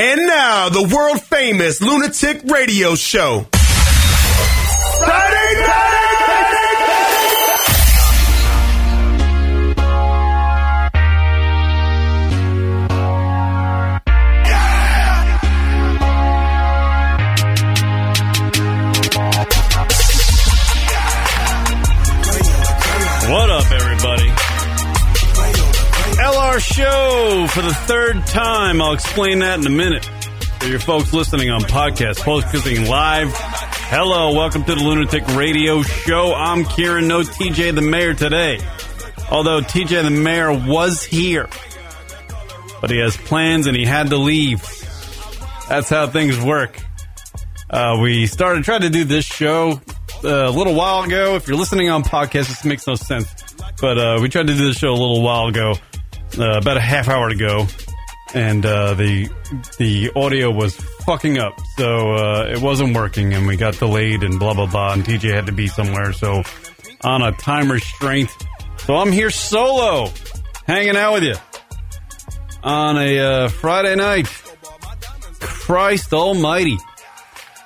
And now, the world famous Lunatic Radio Show. Show for the third time. I'll explain that in a minute. For your folks listening on podcast, posting live. Hello, welcome to the Lunatic Radio Show. I'm Kieran, no TJ the Mayor today. Although TJ the Mayor was here, but he has plans and he had to leave. That's how things work. Uh, we started trying to do this show uh, a little while ago. If you're listening on podcast, this makes no sense. But uh, we tried to do this show a little while ago, uh, about a half hour ago, and uh, the the audio was fucking up, so uh, it wasn't working, and we got delayed and blah blah blah. And TJ had to be somewhere, so on a time restraint. So I'm here solo, hanging out with you on a uh, Friday night. Christ Almighty.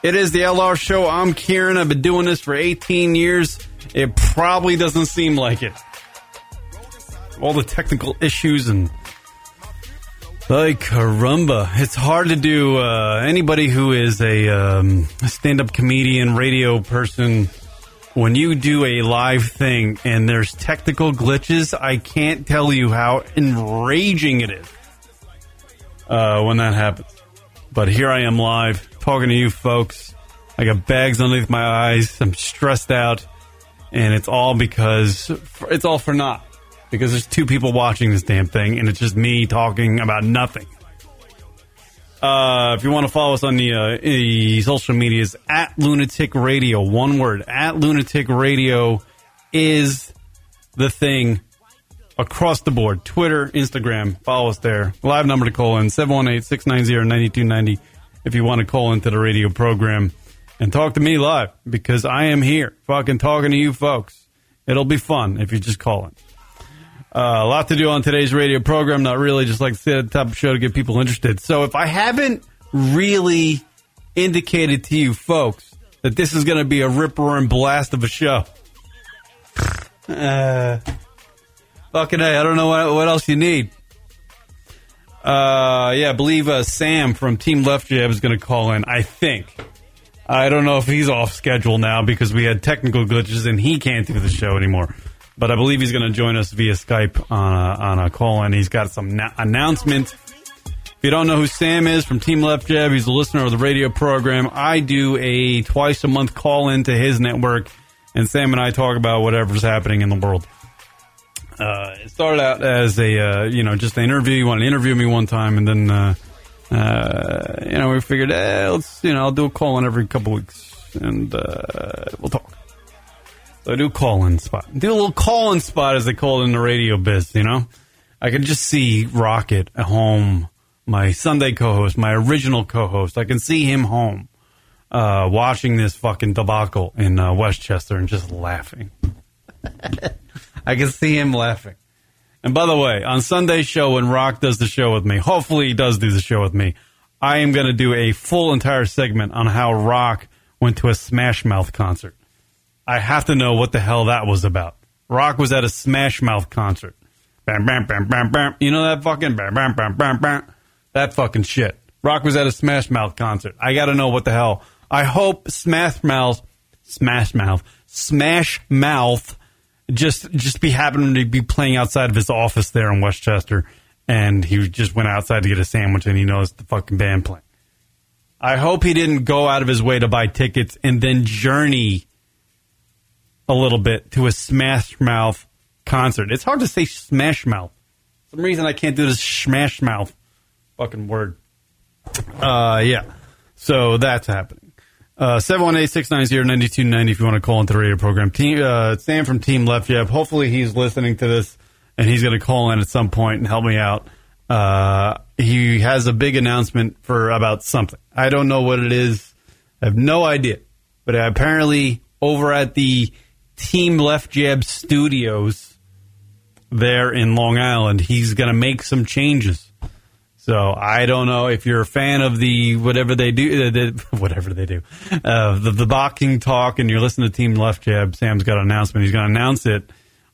It is the LR show. I'm Kieran. I've been doing this for 18 years. It probably doesn't seem like it. All the technical issues and like caramba, it's hard to do. Uh, anybody who is a um, stand-up comedian, radio person, when you do a live thing and there's technical glitches, I can't tell you how enraging it is uh, when that happens. But here I am live talking to you folks. I got bags underneath my eyes. I'm stressed out. And it's all because it's all for naught. Because there's two people watching this damn thing and it's just me talking about nothing. Uh, if you want to follow us on the, uh, the social medias, at Lunatic Radio, one word, at Lunatic Radio is the thing across the board. Twitter, Instagram, follow us there. Live number to call in, 718-690-9290 if you want to call into the radio program and talk to me live because I am here fucking talking to you folks. It'll be fun if you just call in. Uh, a lot to do on today's radio program. Not really, just like say at the top of the show to get people interested. So if I haven't really indicated to you folks that this is going to be a ripper and blast of a show, uh, fucking I don't know what, what else you need. Uh, yeah, I believe uh, Sam from Team Left Jab is going to call in. I think. I don't know if he's off schedule now because we had technical glitches and he can't do the show anymore. But I believe he's going to join us via Skype on a, on a call and He's got some na- announcement. If you don't know who Sam is from Team Left Jab, he's a listener of the radio program. I do a twice a month call into his network, and Sam and I talk about whatever's happening in the world. Uh, it started out as a uh, you know just an interview. You want to interview me one time, and then uh, uh, you know we figured eh, let's you know I'll do a call in every couple weeks, and uh, we'll talk. So I do call in spot, do a little call in spot as they call it in the radio biz. You know, I can just see Rocket at home, my Sunday co-host, my original co-host. I can see him home. Uh, watching this fucking debacle in uh, Westchester and just laughing. I can see him laughing. And by the way, on Sunday's show, when Rock does the show with me, hopefully he does do the show with me, I am going to do a full entire segment on how Rock went to a Smash Mouth concert. I have to know what the hell that was about. Rock was at a Smash Mouth concert. Bam, bam, bam, bam, bam. You know that fucking bam, bam, bam, bam, bam. That fucking shit. Rock was at a Smash Mouth concert. I got to know what the hell. I hope Smash Mouth, Smash Mouth, Smash Mouth just just be happening to be playing outside of his office there in Westchester, and he just went outside to get a sandwich, and he knows the fucking band playing. I hope he didn't go out of his way to buy tickets and then journey a little bit to a Smash Mouth concert. It's hard to say Smash Mouth. For some reason I can't do this Smash Mouth fucking word. Uh, yeah. So that's happening. Uh, 718-690-9290 if you want to call into the radio program. Team, uh, Sam from Team Left Jab. Hopefully he's listening to this and he's going to call in at some point and help me out. Uh, he has a big announcement for about something. I don't know what it is. I have no idea. But apparently over at the Team Left Jab studios there in Long Island, he's going to make some changes. So I don't know if you're a fan of the whatever they do, uh, the, whatever they do, uh, the the boxing talk, and you're listening to Team Left Jab. Sam's got an announcement. He's going to announce it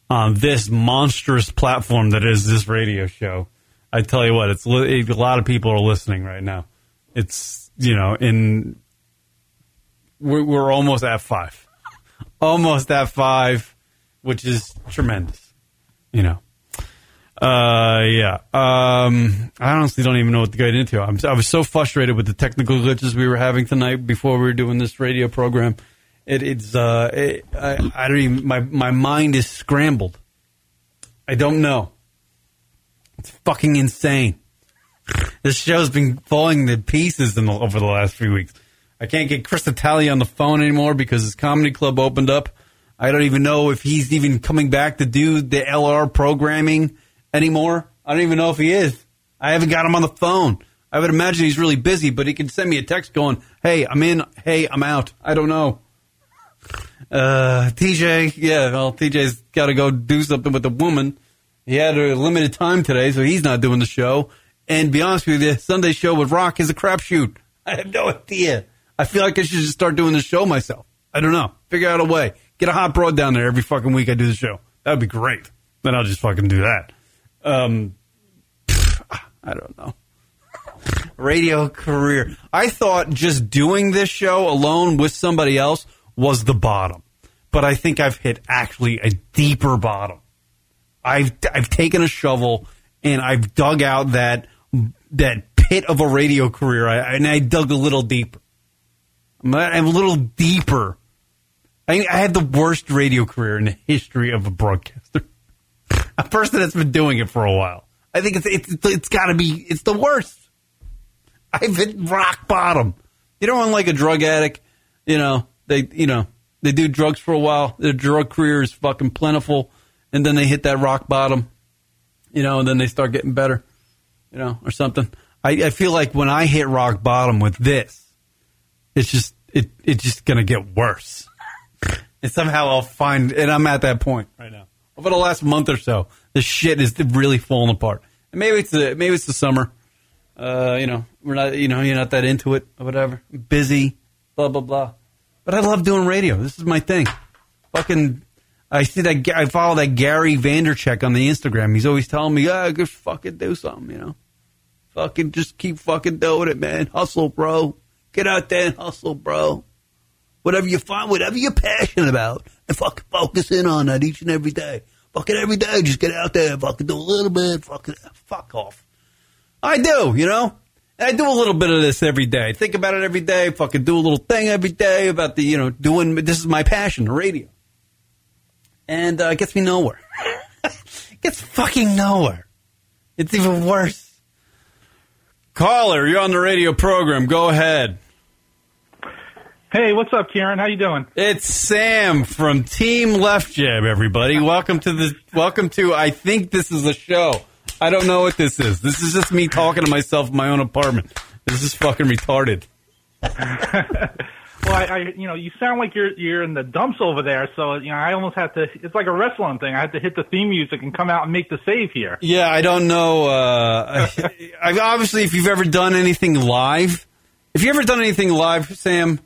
on this monstrous platform that is this radio show. I tell you what, it's li- a lot of people are listening right now. It's you know in we're, we're almost at five, almost at five, which is tremendous. You know. Uh, yeah. Um, I honestly don't even know what to get into. I'm, I was so frustrated with the technical glitches we were having tonight before we were doing this radio program. It, it's, uh, it, I, I don't even, my, my mind is scrambled. I don't know. It's fucking insane. This show's been falling to pieces in the, over the last few weeks. I can't get Chris Talley on the phone anymore because his comedy club opened up. I don't even know if he's even coming back to do the LR programming anymore. I don't even know if he is. I haven't got him on the phone. I would imagine he's really busy, but he can send me a text going, "Hey, I'm in. Hey, I'm out." I don't know. Uh, TJ, yeah, well, TJ's got to go do something with the woman. He had a limited time today, so he's not doing the show. And be honest with you, Sunday show with Rock is a crapshoot. I have no idea. I feel like I should just start doing the show myself. I don't know. Figure out a way. Get a hot broad down there every fucking week I do the show. That would be great. Then I'll just fucking do that. Um, I don't know. Radio career. I thought just doing this show alone with somebody else was the bottom, but I think I've hit actually a deeper bottom. I've I've taken a shovel and I've dug out that that pit of a radio career, I, and I dug a little deeper. I'm a little deeper. I, I had the worst radio career in the history of a broadcaster a person that's been doing it for a while. I think it's it's it's got to be it's the worst. I've hit rock bottom. You don't know, unlike a drug addict, you know they you know they do drugs for a while. Their drug career is fucking plentiful, and then they hit that rock bottom, you know, and then they start getting better, you know, or something. I, I feel like when I hit rock bottom with this, it's just it it's just gonna get worse, and somehow I'll find, and I'm at that point right now over the last month or so. The shit is really falling apart. And maybe it's the maybe it's the summer. Uh, you know, we're not you know you're not that into it or whatever. Busy, blah blah blah. But I love doing radio. This is my thing. Fucking, I see that I follow that Gary Vaynerchuk on the Instagram. He's always telling me, "Ah, just fucking do something," you know. Fucking just keep fucking doing it, man. Hustle, bro. Get out there and hustle, bro. Whatever you find, whatever you're passionate about, and fucking focus in on that each and every day. Fucking every day, just get out there, fucking do a little bit, fucking fuck off. I do, you know. I do a little bit of this every day. Think about it every day. Fucking do a little thing every day about the, you know, doing. This is my passion, the radio, and uh, it gets me nowhere. it gets fucking nowhere. It's even worse. Caller, you're on the radio program. Go ahead. Hey, what's up, Kieran? How you doing? It's Sam from Team Left Jab. Everybody, welcome to the welcome to. I think this is a show. I don't know what this is. This is just me talking to myself in my own apartment. This is fucking retarded. well, I, I, you know, you sound like you're you're in the dumps over there. So you know, I almost had to. It's like a wrestling thing. I had to hit the theme music and come out and make the save here. Yeah, I don't know. Uh, I, I, obviously, if you've ever done anything live, if you ever done anything live, Sam,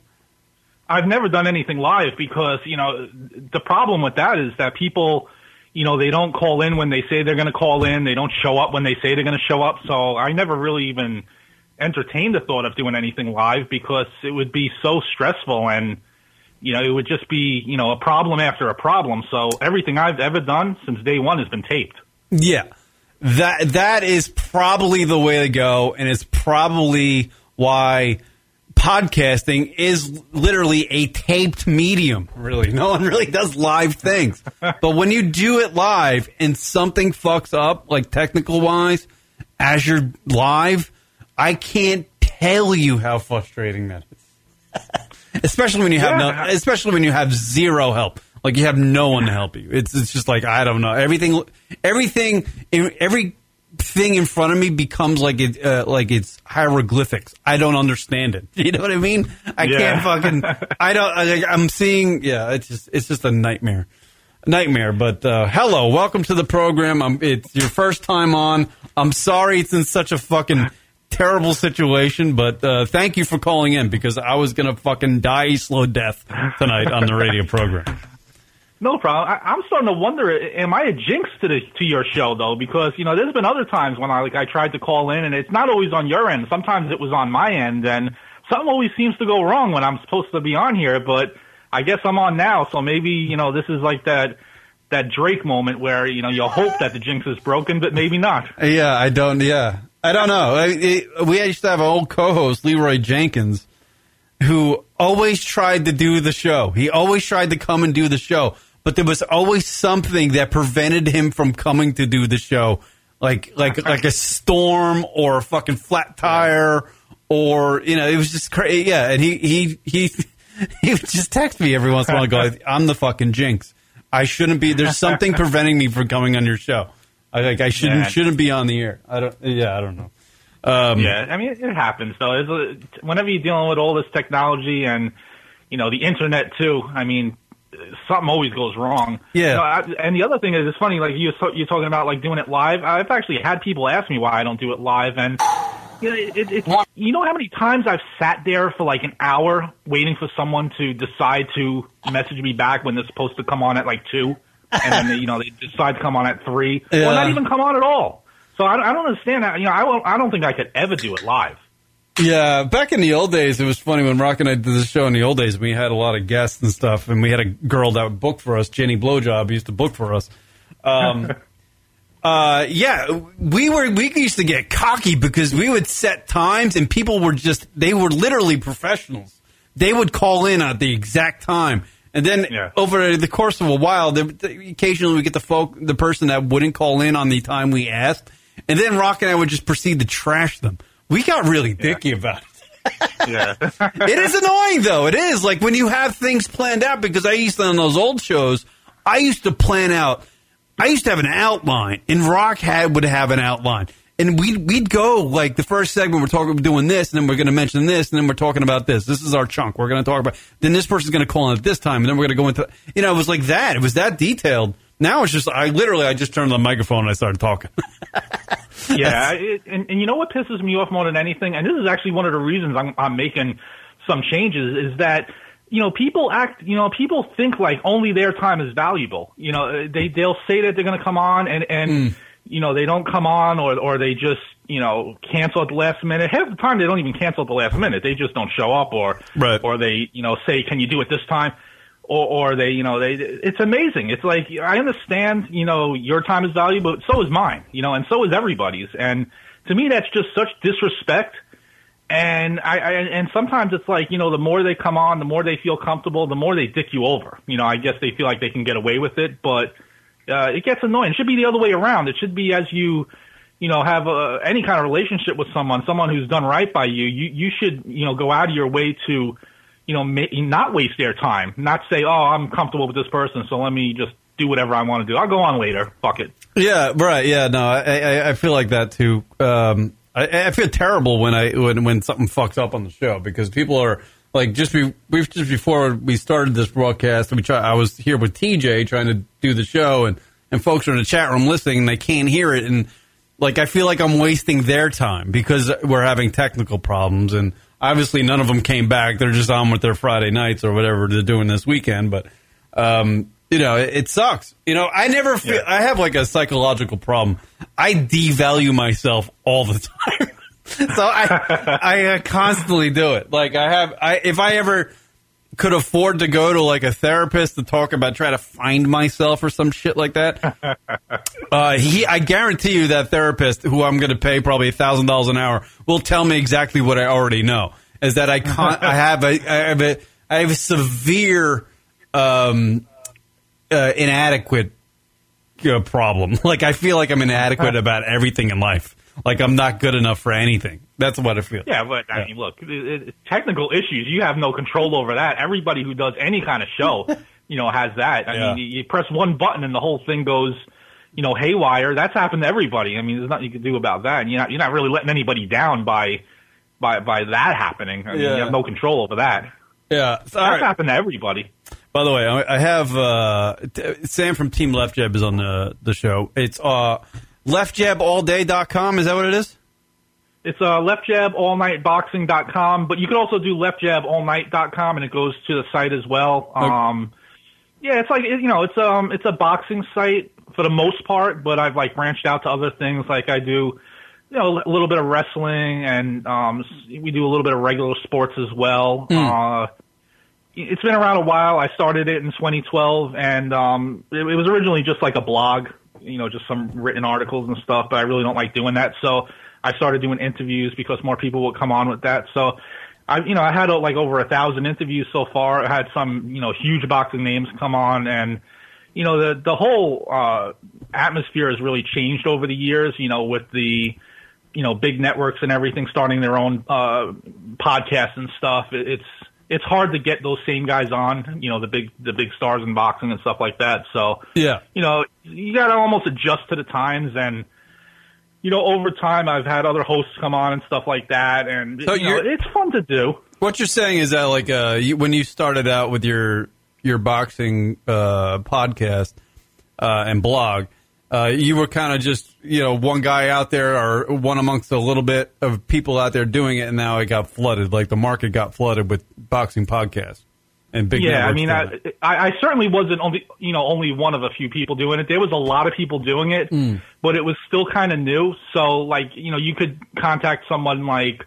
I've never done anything live because you know the problem with that is that people, you know, they don't call in when they say they're going to call in. They don't show up when they say they're going to show up. So I never really even entertained the thought of doing anything live because it would be so stressful and you know it would just be you know a problem after a problem. So everything I've ever done since day one has been taped. Yeah, that that is probably the way to go, and it's probably why podcasting is literally a taped medium. Really, no one really does live things. but when you do it live and something fucks up, like technical wise, as you're live, I can't tell you how frustrating that is. especially when you have yeah. no, especially when you have zero help. Like you have no one to help you. It's it's just like I don't know everything. Everything every thing in front of me becomes like it uh, like it's hieroglyphics. I don't understand it. You know what I mean? I yeah. can't fucking. I don't. I, I'm seeing. Yeah, it's just it's just a nightmare, nightmare. But uh, hello, welcome to the program. I'm, it's your first time on. I'm sorry it's in such a fucking terrible situation, but uh, thank you for calling in because I was gonna fucking die slow death tonight on the radio program. No problem. I, I'm starting to wonder, am I a jinx to the to your show though? Because you know, there's been other times when I like I tried to call in, and it's not always on your end. Sometimes it was on my end, and something always seems to go wrong when I'm supposed to be on here. But I guess I'm on now, so maybe you know this is like that that Drake moment where you know you'll hope that the jinx is broken, but maybe not. Yeah, I don't. Yeah, I don't know. I, it, we used to have an old co-host, Leroy Jenkins, who always tried to do the show. He always tried to come and do the show, but there was always something that prevented him from coming to do the show, like like like a storm or a fucking flat tire, or you know, it was just crazy. Yeah, and he he he he would just text me every once in a while, and go, "I'm the fucking jinx. I shouldn't be. There's something preventing me from coming on your show." I like I shouldn't Man. shouldn't be on the air. I don't. Yeah, I don't know. Um, Yeah, I mean it, it happens though. It's a, whenever you're dealing with all this technology and you know the internet too. I mean, something always goes wrong. Yeah. You know, I, and the other thing is, it's funny. Like you you're talking about like doing it live. I've actually had people ask me why I don't do it live, and you know, it, it, it's you know how many times I've sat there for like an hour waiting for someone to decide to message me back when they're supposed to come on at like two, and then they, you know they decide to come on at three, Yeah. or not even come on at all. So I, don't- I don't understand that. You know, I won't, I don't think I could ever do it live. Yeah, back in the old days, it was funny when Rock and I did the show in the old days. We had a lot of guests and stuff, and we had a girl that would book for us, Jenny Blowjob, used to book for us. Um, uh, yeah, we were we used to get cocky because we would set times, and people were just they were literally professionals. They would call in at the exact time, and then Yeah. over the course of a while, occasionally we get the folk the person that wouldn't call in on the time we asked, and then Rock and I would just proceed to trash them. We got really dicky about it Yeah. it is annoying though. It is like when you have things planned out because I used to on those old shows. I used to plan out. I used to have an outline, and Rock had would have an outline, and we'd we'd go like the first segment we're talking we're doing this, and then we're going to mention this, and then we're talking about this. This is our chunk. We're going to talk about. Then this person's going to call in at this time, and then we're going to go into. You know, it was like that. It was that detailed. Now it's just I literally I just turned on the microphone and I started talking. yeah, it, and, and you know what pisses me off more than anything, and this is actually one of the reasons I'm, I'm making some changes, is that you know people act, you know people think like only their time is valuable. You know, they they'll say that they're going to come on, and and hmm. You know they don't come on, or or they just you know cancel at the last minute. Half the time they don't even cancel at the last minute; they just don't show up, or Right. or they you know say, "Can you do it this time?" or or they you know they it's amazing it's like i understand you know your time is valuable but so is mine you know and so is everybody's and to me that's just such disrespect and I, I and sometimes it's like you know the more they come on the more they feel comfortable the more they dick you over you know i guess they feel like they can get away with it but uh it gets annoying it should be the other way around it should be as you you know have uh, any kind of relationship with someone someone who's done right by you you you should you know go out of your way to you know, not waste their time. Not say, "Oh, I'm comfortable with this person, so let me just do whatever I want to do. I'll go on later. Fuck it." Yeah, right. Yeah, no, I, I, I feel like that too. Um, I, I feel terrible when I when when something fucks up on the show because people are like just be we've just before we started this broadcast, we try. I was here with TJ trying to do the show, and and folks are in the chat room listening, and they can't hear it, and like I feel like I'm wasting their time because we're having technical problems, and obviously none of them came back. They're just on with their Friday nights or whatever they're doing this weekend, but. Um, you know, it, it sucks. You know, I never feel, I have like a psychological problem. I devalue myself all the time. so I, I uh, constantly do it. Like I have, I, if I ever could afford to go to like a therapist to talk about try to find myself or some shit like that, uh, he, I guarantee you that therapist who I'm going to pay probably a thousand dollars an hour will tell me exactly what I already know. Is that I can't, I have a, I have a, I have a severe, um, uh, inadequate uh, problem. Like I feel like I'm inadequate about everything in life. Like I'm not good enough for anything. That's what I feel. Yeah, but I mean, look, it, it, technical issues you have no control over that. Everybody who does any kind of show, you know, has that. I Yeah. mean, you, you press one button and the whole thing goes, you know, haywire. That's happened to everybody. I mean, there's nothing you can do about that. And you're not you're not really letting anybody down by by by that happening. I mean, Yeah. you have no control over that. Yeah. so, That's right. happened to everybody. By the way, I I have uh, Sam from Team Left Jab is on the the show. It's uh, leftjaballday.com. Is that what it is? It's uh, leftjaballnightboxing.com, but you can also do leftjaballnight.com, and it goes to the site as well. Um, yeah, it's like you know, it's um, it's a boxing site for the most part, but I've like branched out to other things. Like I do, you know, a little bit of wrestling, and um, we do a little bit of regular sports as well. Uh, it's been around a while. I started it in 2012, and um, it, it was originally just like a blog, you know, just some written articles and stuff. But I really don't like doing that, so I started doing interviews because more people would come on with that. So, I, you know, I had uh, like over a thousand interviews so far. I had some, you know, huge boxing names come on, and you know, the the whole uh, atmosphere has really changed over the years. You know, with the you know big networks and everything starting their own uh, podcasts and stuff. It, it's it's hard to get those same guys on. You know, the big the big stars in boxing and stuff like that. So Yeah. you know, you got to almost adjust to the times and. You know, over time, I've had other hosts come on and stuff like that, and So you know, it's fun to do. What you're saying is that like uh, you, when you started out with your your boxing uh, podcast uh, and blog, uh, you were kind of just you know one guy out there or one amongst a little bit of people out there doing it, and now it got flooded. Like the market got flooded with boxing podcasts and big. yeah, I mean. I, I I certainly wasn't only you know only one of a few people doing it. There was a lot of people doing it, but it was still kind of new. So like you know you could contact someone like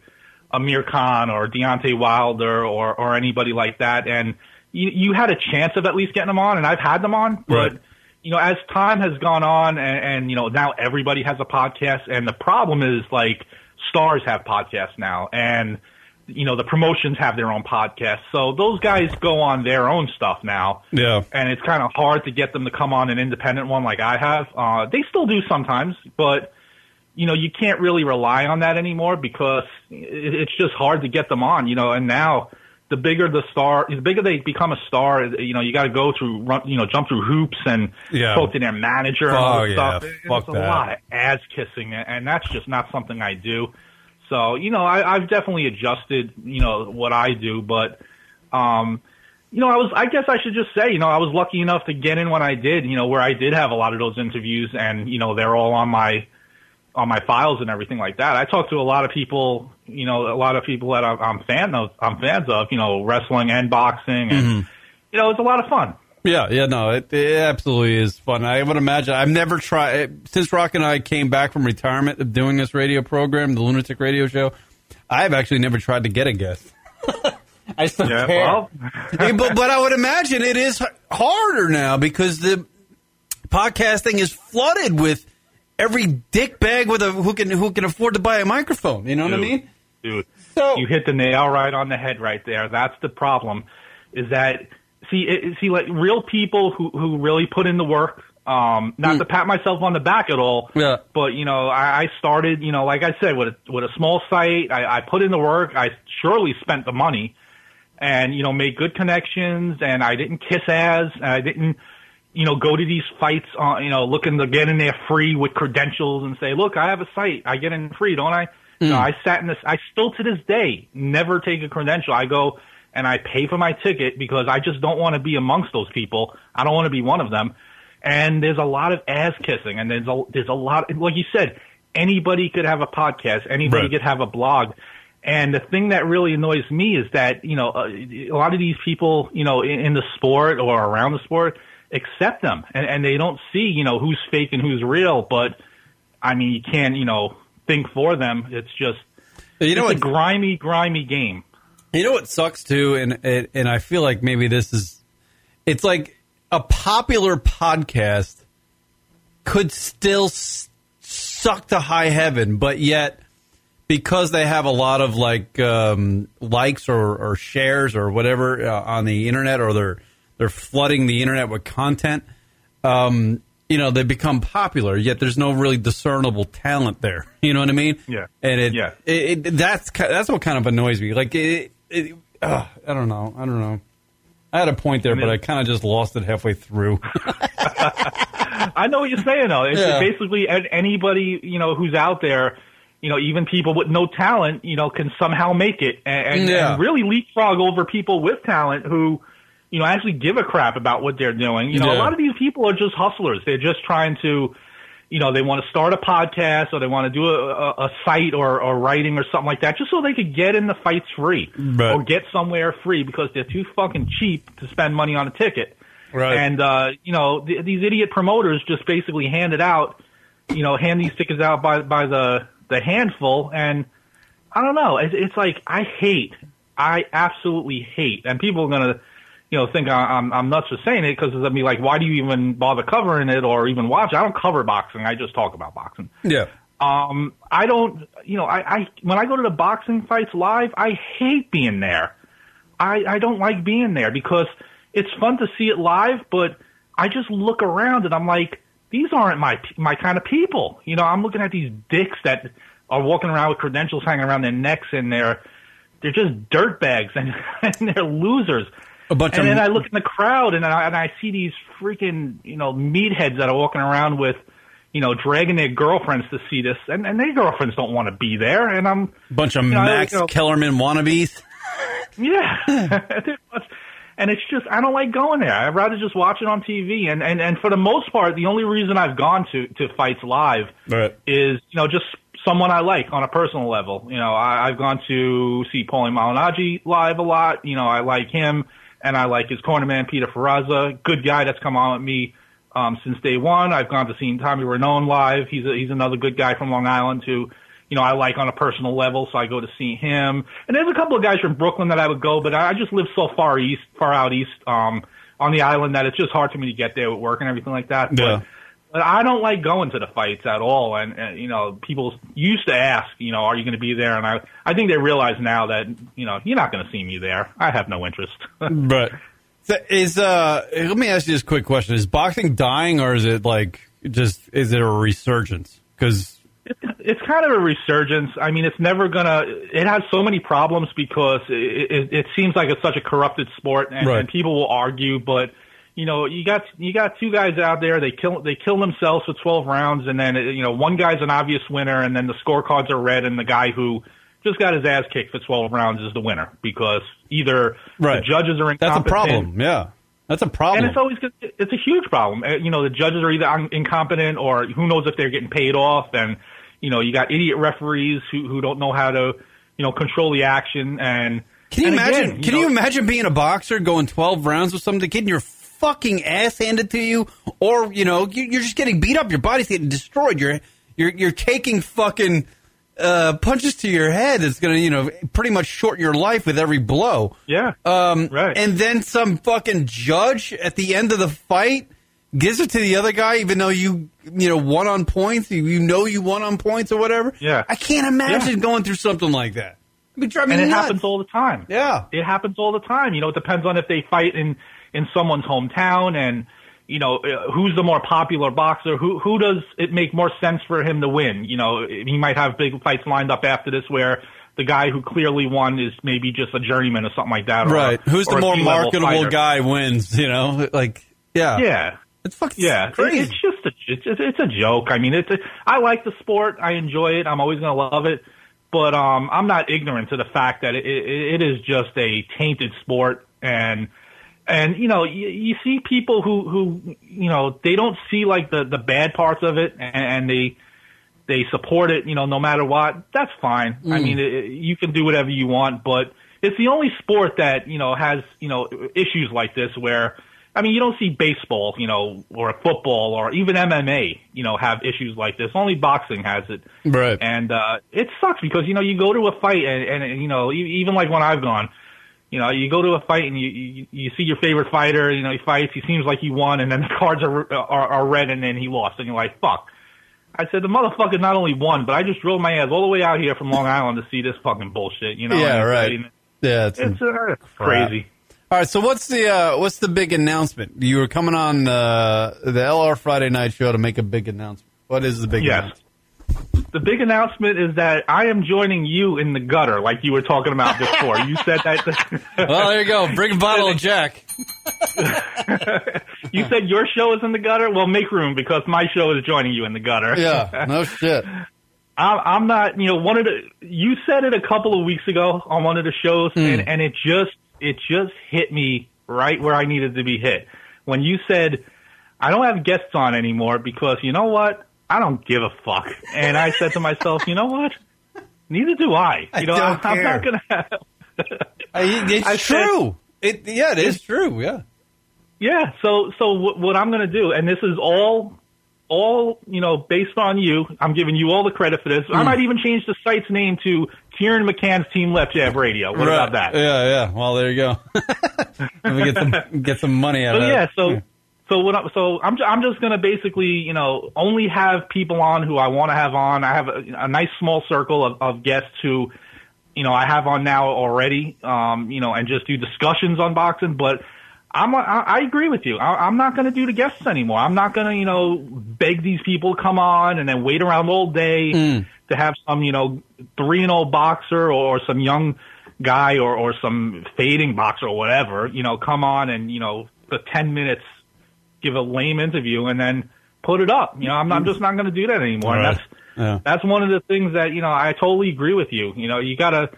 Amir Khan or Deontay Wilder or or anybody like that, and you you had a chance of at least getting them on, and I've had them on, but. Right. You know, as time has gone on, and, and you know now everybody has a podcast, and the problem is like stars have podcasts now, and you know the promotions have their own podcasts, so those guys go on their own stuff now yeah. and it's kind of hard to get them to come on an independent one like I have. Uh, they still do sometimes, but you know you can't really rely on that anymore because it, it's just hard to get them on. You know, and now the bigger the star, the bigger they become a star, you know, you got to go through, run, you know, jump through hoops and Yeah. talk to their manager and all Oh, this yeah. stuff. Fuck it's a lot of ass kissing, and that's just not something I do. So, you know, I, I've definitely adjusted, you know, what I do, but, um, you know, I was, I guess I should just say, you know, I was lucky enough to get in when I did, you know, where I did have a lot of those interviews and, you know, they're all on my, on my files and everything like that. I talk to a lot of people, you know, a lot of people that I'm, I'm fan of, I'm fans of, you know, wrestling and boxing and, mm-hmm. you know, it's a lot of fun. Yeah, yeah, no, it, it absolutely is fun. I would imagine. I've never tried eh, since Rock and I came back from retirement of doing this radio program, the Lunatic Radio Show. I've actually never tried to get a guest. I still Yeah, care. well, Hey, but but I would imagine it is harder now because the podcasting is flooded with every dick bag with a who can who can afford to buy a microphone. You know what I mean? dude. So you hit the nail right on the head right there. That's the problem. Is that see it, see like real people who who really put in the work. Um, not to pat myself on the back at all. Yeah. But you know, I, I started. You know, like I said, with a, with a small site, I, I put in the work. I surely spent the money, and you know, made good connections. And I didn't kiss ass. And I didn't you know, go to these fights, on, you know, looking to get in there free with credentials and say, look, I have a site. I get in free, don't I? No, I sat in this, I still to this day never take a credential. I go and I pay for my ticket because I just don't want to be amongst those people. I don't want to be one of them. And there's a lot of ass kissing and there's a, there's a lot, like you said, anybody could have a podcast. Anybody Right. could have a blog. And the thing that really annoys me is that, you know, uh, a lot of these people, you know, in, in the sport or around the sport accept them and, and they don't see, you know, who's fake and who's real. But I mean, you can't, you know, think for them. It's just, you know it's what? a grimy, grimy game. You know what sucks too, and and, and I feel like maybe this is, it's like a popular podcast could still s- suck to high heaven, but yet because they have a lot of like um, likes or, or shares or whatever uh, on the internet, or they're they're flooding the internet with content. Um, you know, they become popular, yet there's no really discernible talent there. You know what I mean? Yeah. And it, Yeah. it, it that's that's what kind of annoys me. Like it, it uh, I don't know, I don't know. I had a point there, but I kind of just lost it halfway through. I know what you're saying though. It's Yeah. basically anybody, you know, who's out there, you know, even people with no talent, you know, can somehow make it and, and, Yeah. and really leapfrog over people with talent who, you know, actually give a crap about what they're doing. You know, a lot of these people are just hustlers. They're just trying to, you know, they want to start a podcast or they want to do a, a, a site or, or writing or something like that, just so they could get in the fights free Right. or get somewhere free because they're too fucking cheap to spend money on a ticket. Right. And uh, you know, th- these idiot promoters just basically hand it out, you know, hand these tickets out by by the the handful, and I don't know. It's, it's like I hate, I absolutely hate, and people are gonna, you know, think I- I'm I'm nuts for saying it because they'll be like, why do you even bother covering it or even watch? I don't cover boxing. I just talk about boxing. Yeah. Um, I don't, you know, I, I when I go to the boxing fights live, I hate being there. I I don't like being there because it's fun to see it live, but I just look around and I'm like, these aren't my my kind of people. You know, I'm looking at these dicks that are walking around with credentials hanging around their necks and they're they're just dirtbags and, and they're losers. A bunch and of then I look in the crowd and I, and I see these freaking you know meatheads that are walking around with you know dragging their girlfriends to see this, and, and their girlfriends don't want to be there, and I'm A bunch of you know, Max you know, Kellerman wannabes. yeah. And it's just I don't like going there. I'd rather just watch it on TV. And, and, and for the most part, the only reason I've gone to, to fights live Right. is, you know, just someone I like on a personal level. You know, I, I've gone to see Paulie Malignaggi live a lot. You know, I like him and I like his cornerman, Peter Ferrazza. Good guy that's come on with me um, since day one. I've gone to see Tommy Rainone live. He's a, he's another good guy from Long Island who, you know, I like on a personal level, so I go to see him. And there's a couple of guys from Brooklyn that I would go, but I just live so far east, far out east, um, on the island that it's just hard for me to get there with work and everything like that. Yeah. But, but I don't like going to the fights at all. And, and you know, people used to ask, you know, are you going to be there? And I, I think they realize now that, you know, you're not going to see me there. I have no interest. but So Is uh let me ask you this quick question. Is boxing dying or is it like just is it a resurgence? Cuz It's, it's kind of a resurgence. I mean, it's never gonna. It has so many problems because it, it, it seems like it's such a corrupted sport, and, Right. and people will argue. But you know, you got you got two guys out there. They kill they kill themselves for twelve rounds, and then you know one guy's an obvious winner, and then the scorecards are red, and the guy who just got his ass kicked for twelve rounds is the winner because either Right. the judges are incompetent. that's a problem. Yeah. That's a problem. And it's always it's a huge problem. Uh, You know, the judges are either incompetent or who knows if they're getting paid off. And you know, you got idiot referees who who don't know how to you know control the action. And Can you and imagine? again, can know, you imagine being a boxer going twelve rounds with somebody, getting your fucking ass handed to you, or you know, you- you're just getting beat up, your body's getting destroyed, you're you're you're taking fucking uh, punches to your head. It's gonna, you know, pretty much shorten your life with every blow. Yeah. Um, Right. And then some fucking judge at the end of the fight gives it to the other guy, even though you, you know, won on points. You, you know you won on points or whatever. Yeah. I can't imagine Yeah. going through something like that. I mean, and it nuts. happens all the time. Yeah. it happens all the time. You know, it depends on if they fight in in someone's hometown and you know uh, who's the more popular boxer. Who who does it make more sense for him to win? You know, he might have big fights lined up after this where. The guy who clearly won is maybe just a journeyman or something like that. Right. Who's the or a more marketable fighter. guy wins, you know? Like, yeah. Yeah. It's fucking Yeah, crazy. it's just a it's, it's it's a joke. I mean, it's a, I like the sport. I enjoy it. I'm always going to love it. But um, I'm not ignorant to the fact that it, it, it is just a tainted sport, and and you know you, you see people who who you know they don't see like the the bad parts of it, and, and they they support it. You know, no matter what, that's fine. I mean, it, you can do whatever you want, but it's the only sport that you know has you know issues like this where. I mean, you don't see baseball, you know, or football, or even MMA, you know, have issues like this. Only boxing has it. Right. And uh, it sucks because you know you go to a fight and, and you know even like when I've gone, you know you go to a fight and you you, you see your favorite fighter, you know he fights, he seems like he won, and then the cards are are, are red and then he lost, and you're like fuck. I said the motherfucker not only won, but I just drove my ass all the way out here from Long Island to see this fucking bullshit. You know? Yeah, right. yeah, it's, It's uh, crazy. All right, so what's the uh, what's the big announcement? You were coming on uh, the LR Friday night show to make a big announcement. What is the big Yes. announcement? The big announcement is that I am joining you in the gutter, like you were talking about before. you said that. Well, there you go. Bring a bottle of Jack. you said your show is in the gutter. Well, make room because my show is joining you in the gutter. Yeah, no shit. I'm, I'm not. You know, one of the you said it a couple of weeks ago on one of the shows, hmm. and, and it just it just hit me right where I needed to be hit when you said I don't have guests on anymore because you know what I don't give a fuck. And I said to myself, you know what? Neither do I. I You know, don't I'm care. not gonna. Have, I- it's I said- true. it yeah, it is true. Yeah. yeah. So so what, what I'm gonna do, and this is all. All you know, based on you, I'm giving you all the credit for this. I Hmm. might even change the site's name to Kieran McCann's Team Left Jab Radio. What about that? Yeah, yeah. Well, there you go. we get some get some money out So of yeah, it. so so what? I, so I'm I'm just gonna basically you know only have people on who I want to have on. I have a, a nice small circle of, of guests who you know I have on now already. Um, you know, and just do discussions on boxing, but. I'm, I, I agree with you. I, I'm not going to do the guests anymore. I'm not going to, you know, beg these people to come on and then wait around all day to have some, you know, three and old boxer or some young guy or, or some fading boxer or whatever, you know, come on and, you know, the 10 minutes give a lame interview and then put it up. You know, I'm, I'm just not going to do that anymore. Right. And that's, Yeah. that's one of the things that, you know, I totally agree with you. You know, you got to,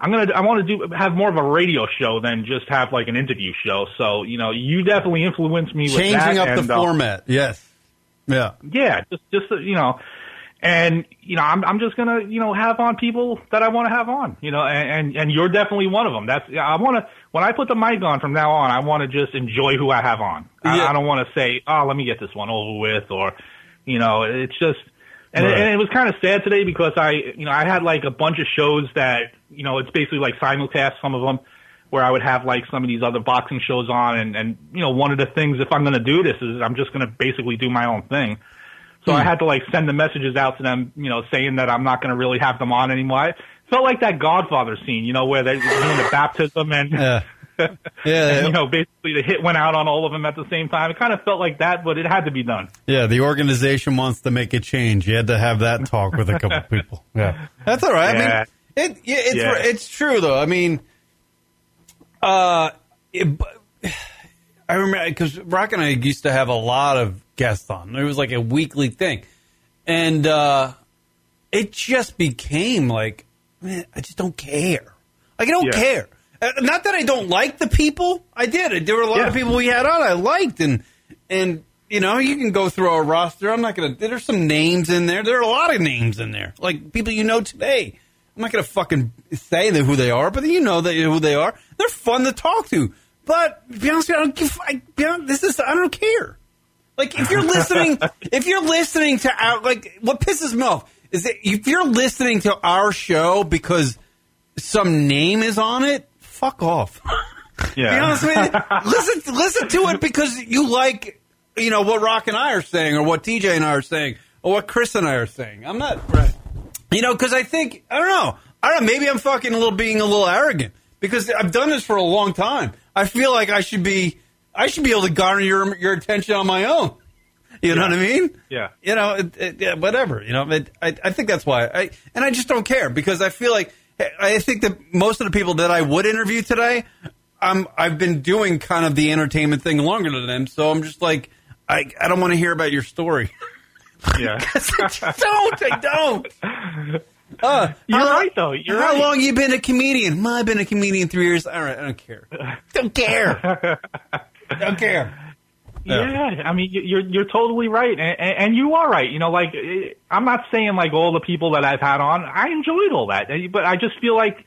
I'm going to, I want to do, have more of a radio show than just have like an interview show. So, you know, you definitely influenced me with that. Changing up and, the uh, format. Yes. Yeah. yeah, just just you know, and you know, I'm I'm just gonna you know have on people that I want to have on, you know, and, and and you're definitely one of them. That's I want to when I put the mic on from now on, I want to just enjoy who I have on. I, Yeah. I don't want to say, oh, let me get this one over with, or you know, it's just. And, Right. it, and it was kind of sad today because I, you know, I had like a bunch of shows that, you know, it's basically like simulcast some of them, where I would have like some of these other boxing shows on, and and you know, one of the things if I'm going to do this is I'm just going to basically do my own thing. So Hmm. I had to like send the messages out to them, you know, saying that I'm not going to really have them on anymore. I felt like that Godfather scene, you know, where they're doing the baptism and, Yeah. and, you know, basically the hit went out on all of them at the same time. It kind of felt like that, but it had to be done. Yeah, the organization wants to make a change. You had to have that talk with a couple people. Yeah, that's all right. Yeah. I mean, it, yeah, it's Yeah. it's true though. I mean, uh, it, I remember because Rock and I used to have a lot of guests on. It was like a weekly thing, and uh, it just became like, man, I just don't care. Like I don't Yeah. care. Uh, Not that I don't like the people. I did. There were a lot of people we had on I liked, and and you know you can go through our roster. I'm not gonna. There's some names in there. There are a lot of names in there, like people you know today. I'm not gonna fucking say who they are, but you know who they are. They're fun to talk to. But to be honest, with you, I don't give. I, this is I don't care. Like if you're listening, if you're listening to our like, what pisses me off is that if you're listening to our show because some name is on it, fuck off. Yeah. Be honest you. listen, listen to it because you like, you know, what Rock and I are saying, or what TJ and I are saying, or what Chris and I are saying. I'm not right. You know, because I think I don't know. I don't know. Maybe I'm fucking a little being a little arrogant because I've done this for a long time. I feel like I should be. I should be able to garner your your attention on my own. You know Yeah. what I mean? Yeah. You know, it, it, yeah, whatever. You know, it, I, I think that's why. I and I just don't care because I feel like I think that most of the people that I would interview today, I'm I've been doing kind of the entertainment thing longer than them, so I'm just like I I don't want to hear about your story. Yeah. I don't. I don't. Uh, You're how- right, though. You're how right. long you been a comedian? Well, I've been a comedian three years. All right, I don't care. Don't care. don't care. Yeah, I mean, you- you're you're totally right, and, and and you are right. You know, like I'm not saying like all the people that I've had on, I enjoyed all that, but I just feel like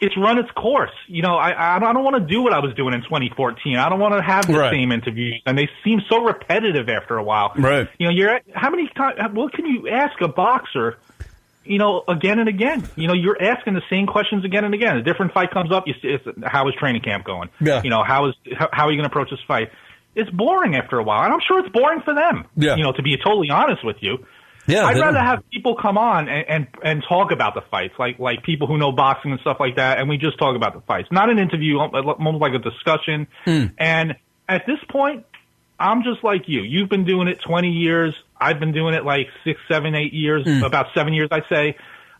it's run its course. You know, I I don't want to do what I was doing in 2014. I don't want to have the Right. same interviews, and they seem so repetitive after a while. Right. You know, you're at, how many times? What can you ask a boxer? You know, again and again. You know, you're asking the same questions again and again. A different fight comes up. You, see, it's, how is training camp going? Yeah. You know, how is how, how are you going to approach this fight? It's boring after a while, and I'm sure it's boring for them. Yeah. You know, to be totally honest with you. Yeah, I'd rather don't- have people come on and, and and talk about the fights, like like people who know boxing and stuff like that, and we just talk about the fights, not an interview, almost like a discussion. Hmm. And at this point, I'm just like you. You've been doing it 20 years. I've been doing it like six, seven, eight years, Hmm. about seven years, I'd say.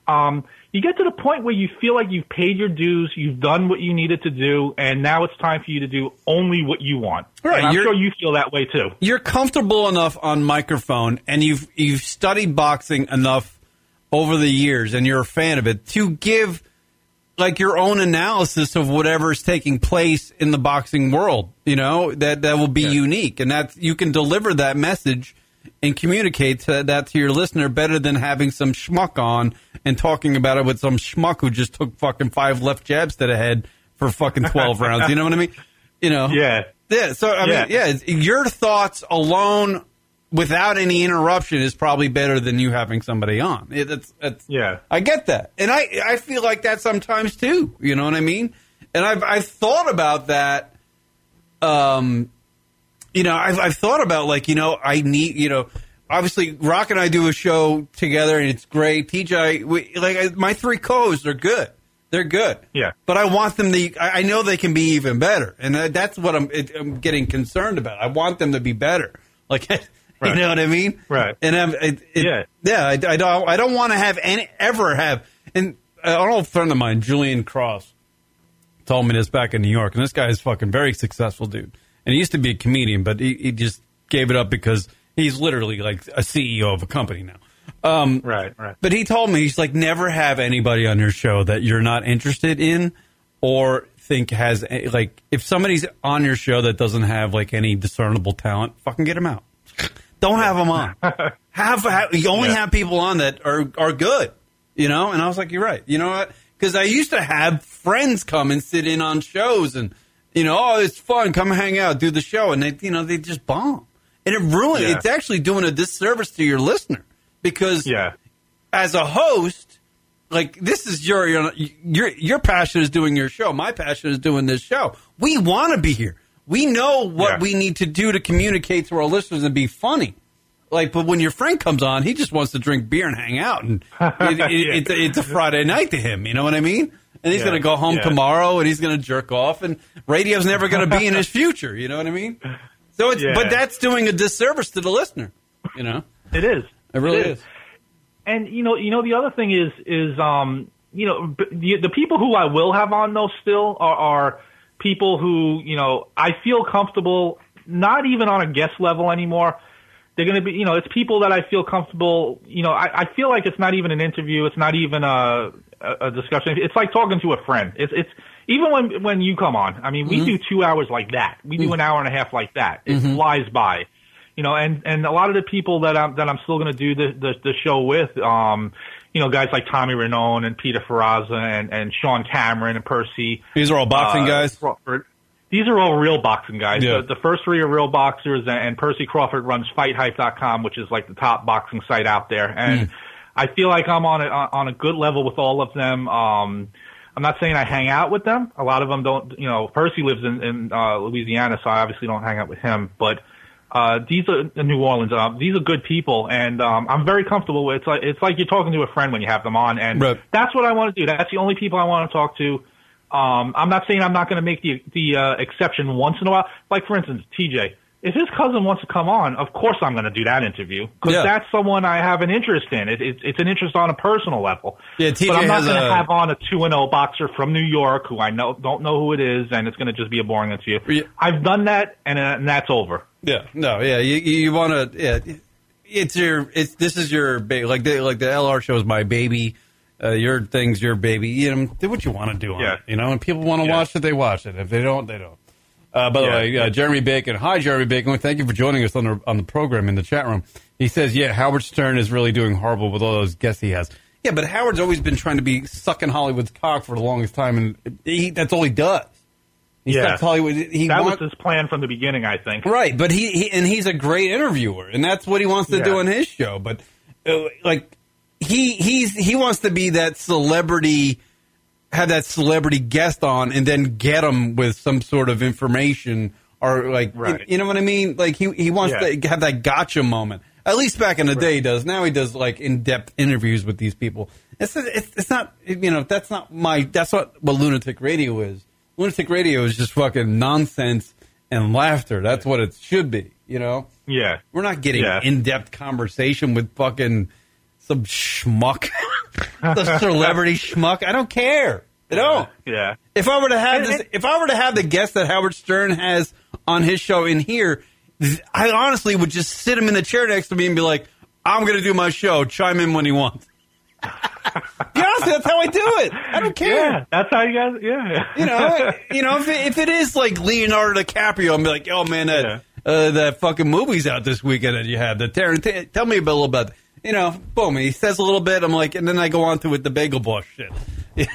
Um, you get to the point where you feel like you've paid your dues, you've done what you needed to do, and now it's time for you to do only what you want. Right, And I'm sure you feel that way too. you're comfortable enough on microphone and you've you've studied boxing enough over the years and you're a fan of it to give like your own analysis of whatever's taking place in the boxing world you know that that will be unique and that you can deliver that message and communicate to, that to your listener better than having some schmuck on and talking about it with some schmuck who just took fucking five left jabs to the head for fucking 12 rounds. You know what I mean? You know? Yeah. Yeah. So, I Yeah. mean, yeah, your thoughts alone without any interruption is probably better than you having somebody on. It's, Yeah. I get that. And I, I feel like that sometimes too. You know what I mean? And I've, I've thought about that. Um, you know, I've, I've thought about like, you know, I need, you know, obviously Rock and I do a show together and it's great. TJ, we, like I, my three co-hosts are good. They're good. Yeah. But I want them to, I, I know they can be even better. And that- that's what I'm, it, I'm getting concerned about. I want them to be better. Like, you know what I mean? Right. And I'm, it, it, Yeah. yeah, I, I don't, I don't want to have any, ever have, and an old friend of mine, Julian Cross, told me this back in New York, and this guy is fucking very successful dude. And he used to be a comedian, but he, he just gave it up because he's literally like a CEO of a company now. Um, Right. Right. but he told me he's like never have anybody on your show that you're not interested in or think has like if somebody's on your show that doesn't have like any discernible talent, fucking get them out. Don't have them on. have, have you only Yeah. have people on that are are good, you know? And I was like, you're right. You know what? Because I used to have friends come and sit in on shows and you know, oh, it's fun. Come hang out, do the show, and they you know they just bomb, and it ruins. Yeah. It's actually doing a disservice to your listener because Yeah. as a host, like this is your your your your passion is doing your show. My passion is doing this show. We want to be here. We know what Yeah. we need to do to communicate to our listeners and be funny. Like, but when your friend comes on, he just wants to drink beer and hang out, and it, it, it's, it's a Friday night to him. You know what I mean? And he's Yeah. going to go home Yeah. tomorrow, and he's going to jerk off, and radio's never going to be in his future. You know what I mean? So it's, Yeah. but that's doing a disservice to the listener. You know, It is. it really is. And you know, you know, the other thing is, is um, you know, the, the people who I will have on though still are, are people who, you know, I feel comfortable, not even on a guest level anymore. They're going to be, you know, it's people that I feel comfortable. You know, I, I feel like it's not even an interview. It's not even a, a, discussion. It's like talking to a friend. It's, it's even when when you come on. I mean, we mm-hmm. do two hours like that. We do mm-hmm. an hour and a half like that. It mm-hmm. flies by you know, and and a lot of the people that I'm that I'm still going to do the, the the show with, um, you know, guys like Tommy Rainone and Peter Ferrazza and and Sean Cameron and Percy. These are all boxing uh, guys. Crawford. These are all real boxing guys. Yeah. The, the first three are real boxers, and, and Percy Crawford runs FightHype.com, which is like the top boxing site out there. And Hmm. I feel like I'm on a on a good level with all of them. Um, I'm not saying I hang out with them. A lot of them don't. You know, Percy lives in, in uh, Louisiana, so I obviously don't hang out with him. But uh, these are in New Orleans. Uh, these are good people, and um, I'm very comfortable with. It's like it's like you're talking to a friend when you have them on, and Right. that's what I want to do. That's the only people I want to talk to. Um, I'm not saying I'm not going to make the the uh, exception once in a while. Like for instance, TJ. If his cousin wants to come on, of course I'm going to do that interview because Yeah. that's someone I have an interest in. It, it, it's an interest on a personal level. Yeah, TJ but I'm not going to have on a two and zero boxer from New York who I know don't know who it is, and it's going to just be a boring interview. Yeah. I've done that, and, uh, and that's over. Yeah, no, yeah, you, you want to, yeah, it's your, it's this is your baby, like the like the LR show is my baby, uh, your thing's your baby. You know, do what you want to do on Yeah. it, you know. And people want to Yeah. watch it, they watch it. If they don't, they don't. Uh, by the Yeah. way, uh, Jeremy Bacon, hi Jeremy Bacon, thank you for joining us on the on the program in the chat room. He says, yeah, Howard Stern is really doing horrible with all those guests he has. Yeah, but Howard's always been trying to be sucking Hollywood's cock for the longest time, and he, that's all he does. He Yeah. Hollywood. He That wants, was his plan from the beginning, I think. Right, but he, he and he's a great interviewer, and that's what he wants to Yeah. do on his show. But uh, like he he's he wants to be that celebrity, have that celebrity guest on, and then get him with some sort of information or like Right. you, you know what I mean. Like he he wants Yeah. to have that gotcha moment. At least back in the day, he does. Now he does like in depth interviews with these people. It's, it's it's not you know that's not my that's not what lunatic radio is. Lunatic radio is just fucking nonsense and laughter. That's what it should be. You know, Yeah. we're not getting Yeah. in depth conversation with fucking some schmuck, the celebrity schmuck. I don't care. I don't. Yeah. If I were to have this, if I were to have the guest that Howard Stern has on his show in here, I honestly would just sit him in the chair next to me and be like, "I'm going to do my show. Chime in when he wants." Be honest, that's how I do it. I don't care. Yeah. That's how you guys. Yeah. You know, you know, if it, if it is like Leonardo DiCaprio, I'm like, oh man, that Yeah. uh, the fucking movies out this weekend that you had. The Taryn, t- tell me a little about. That. You know, boom. He says a little bit. I'm like, and then I go on to with the Bagel Boss shit.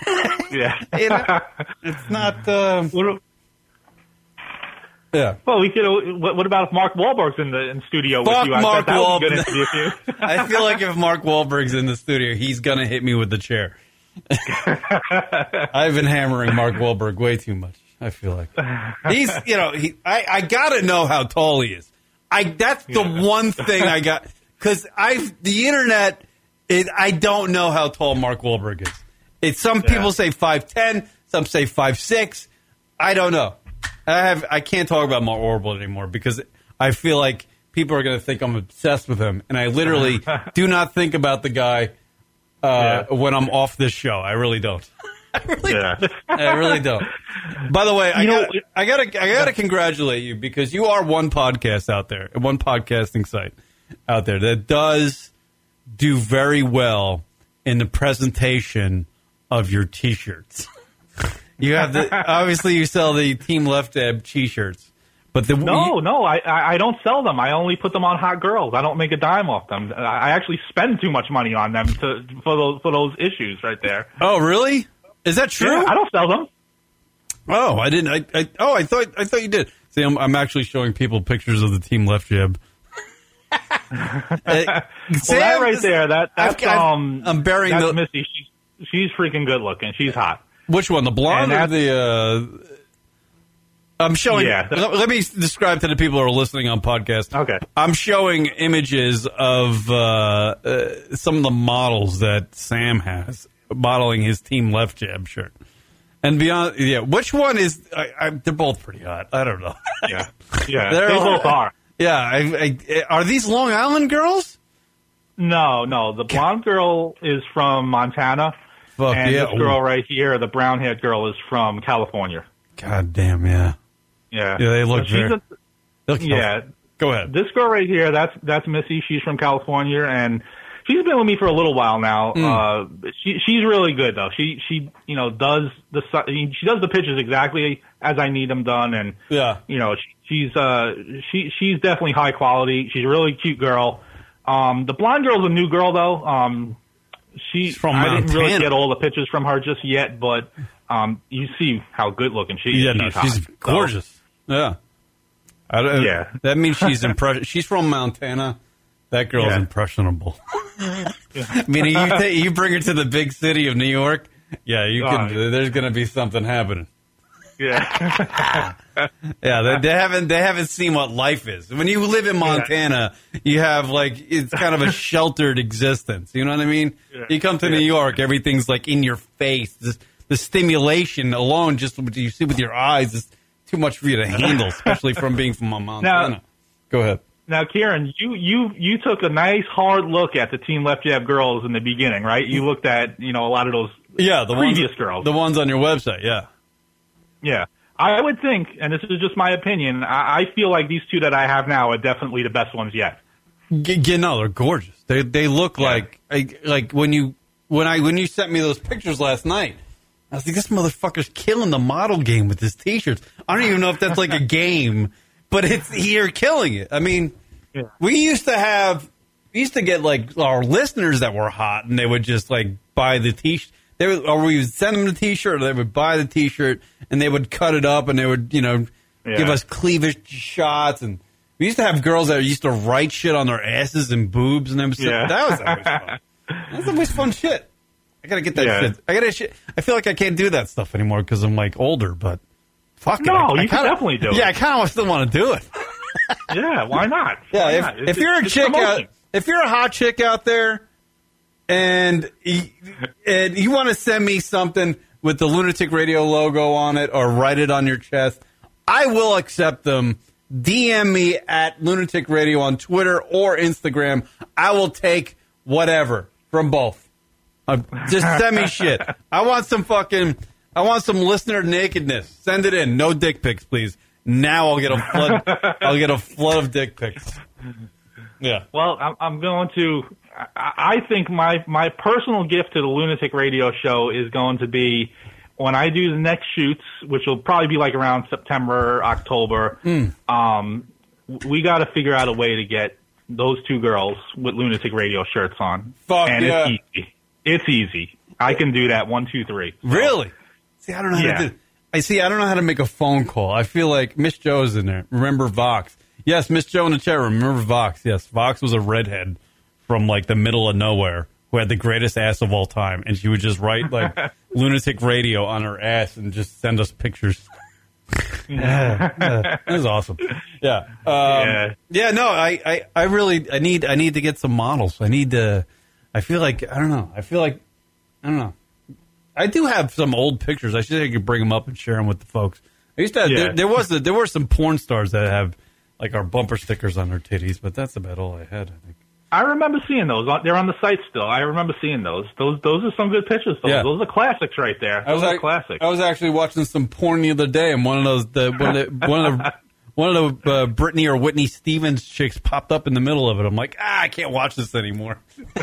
Yeah. You know, it's not. Um, What- yeah. well, we could. What, what about if Mark Wahlberg's in the in studio Fuck with you? I Mark that would be a good Wahlberg. I feel like if Mark Wahlberg's in the studio, he's gonna hit me with the chair. I've been hammering Mark Wahlberg way too much. I feel like he's, you know, he. I, I gotta know how tall he is. I that's the one thing I got because I the internet. It, I don't know how tall Mark Wahlberg is. It's some people say five ten, some say five six. I don't know. I have I can't talk about Mark Wahlberg anymore because I feel like people are going to think I'm obsessed with him, and I literally do not think about the guy uh, Yeah. when I'm off this show. I really don't. I really, Yeah. I really don't. By the way, I know- got I got to I got to congratulate you because you are one podcast out there, one podcasting site out there that does do very well in the presentation of your t-shirts. You have the obviously you sell the Team Left Jab t-shirts, but the No, no, I, I don't sell them. I only put them on hot girls. I don't make a dime off them. I I actually spend too much money on them to for those for those issues right there. oh really? Is that true? Yeah, I don't sell them. Oh, I didn't. I, I oh, I thought I thought you did. See, I'm, I'm actually showing people pictures of the Team Left Jab. Uh, Well, Sam, that right there, that that's I've- I've- um, I'm burying that's the- Missy. She's she's freaking good looking. She's hot. Which one, the blonde or the? Uh, I'm showing. Yeah. Let, me describe to the people who are listening on podcast. Okay. I'm showing images of uh, uh, some of the models that Sam has modeling his Team Left Jab shirt. And beyond, yeah, which one is? I, I, they're both pretty hot. I don't know. Yeah, yeah, They're they both are. Yeah, I, I, are these Long Island girls? No, no, the blonde girl is from Montana, Fuck and yeah! this girl right here, the brown haired girl, is from California. God damn, yeah. Yeah, Yeah, they look So very- a- Look, yeah, Go ahead. this girl right here, that's that's Missy. She's from California, and she's been with me for a little while now. Hmm. Uh, she she's really good though. She she you know does the she does the pitches exactly as I need them done, and Yeah. you know she, she's uh she she's definitely high quality. She's a really cute girl. Um, the blonde girl's a new girl though. Um, she She's from I didn't really get all the pictures from her just yet, but um, you see how good looking she is. Yeah, no, she's, she's hot. So- gorgeous. Yeah. I don't, Yeah. That means she's impress- She's from Montana. That girl's Yeah. impressionable. Meaning you ta- you bring her to the big city of New York. Yeah, you can. Yeah. There's going to be something happening. Yeah. Yeah, they, they haven't they haven't seen what life is. When you live in Montana, you have like it's kind of a sheltered existence. You know what I mean? Yeah. You come to New York, everything's like in your face. This, the stimulation alone, just what you see with your eyes, is too much for you to handle, especially from being from Montana. Go ahead. Now, Kieran, you you you took a nice hard look at the Team Left Jab girls in the beginning, right? You looked at you know a lot of those. Yeah, the Previous ones, girls. the ones on your website. Yeah. Yeah, I would think, and this is just my opinion. I, I feel like these two that I have now are definitely the best ones yet. G- g- no, they're gorgeous. They they look Yeah. like like like when you when I when you sent me those pictures last night. I was like, this motherfucker's killing the model game with his t-shirts. I don't even know if that's like a game, but it's you're killing it. I mean, Yeah. we used to have we used to get like our listeners that were hot, and they would just like buy the t-shirt. They would, or we would send them the t-shirt, or they would buy the t-shirt, and they would cut it up, and they would you know Yeah. give us cleavage shots and. We used to have girls that used to write shit on their asses and boobs and them. Yeah. That was always fun. That's always fun shit. I gotta get that Yeah. shit. I gotta. Shit. I feel like I can't do that stuff anymore because I'm like older. But fuck it. No, I, I you can kinda- definitely do it. Yeah, I kind of still want to do it. Yeah, why not? Yeah, Why if, not? if you're a chick out, if you're a hot chick out there, and and you want to send me something with the Lunatic Radio logo on it, or write it on your chest, I will accept them. DM me at Lunatic Radio on Twitter or Instagram. I will take whatever from both. Uh, just send me shit. I want some fucking. I want some listener nakedness. Send it in. No dick pics, please. Now I'll get a flood. I'll get a flood of dick pics. Yeah. Well, I'm, I'm going to. I, I think my my personal gift to the Lunatic Radio Show is going to be when I do the next shoots, which will probably be like around September, October. Hmm. Um, we got to figure out a way to get those two girls with lunatic radio shirts on. Fuck and yeah. it's easy. It's easy. I can do that. One, two, three. So, Really? See, I don't know how Yeah. to do. I see. I don't know how to make a phone call. I feel like Miss Joe's in there. Remember Vox? Yes, Miss Joe in the chat room. Remember Vox? Yes, Vox was a redhead from like the middle of nowhere who had the greatest ass of all time, and she would just write like lunatic radio on her ass and just send us pictures. yeah, yeah, that was awesome. Yeah, um, Yeah. yeah. No, I, I, I really, I need, I need to get some models. I need to. I feel like I don't know. I feel like I don't know. I do have some old pictures. I should I could bring them up and share them with the folks. I used to. Have, Yeah. there, there was a, there were some porn stars that have like our bumper stickers on their titties, but that's about all I had. I think. I remember seeing those. They're on the site still. I remember seeing those. Those those are some good pictures. Those, Yeah. those are classics right there. I was Those are ac- classics. I was actually watching some porn the other day, and one of those the one of the, one of the one of the uh, Britney or Whitney Stevens chicks popped up in the middle of it. I'm like, ah, I can't watch this anymore.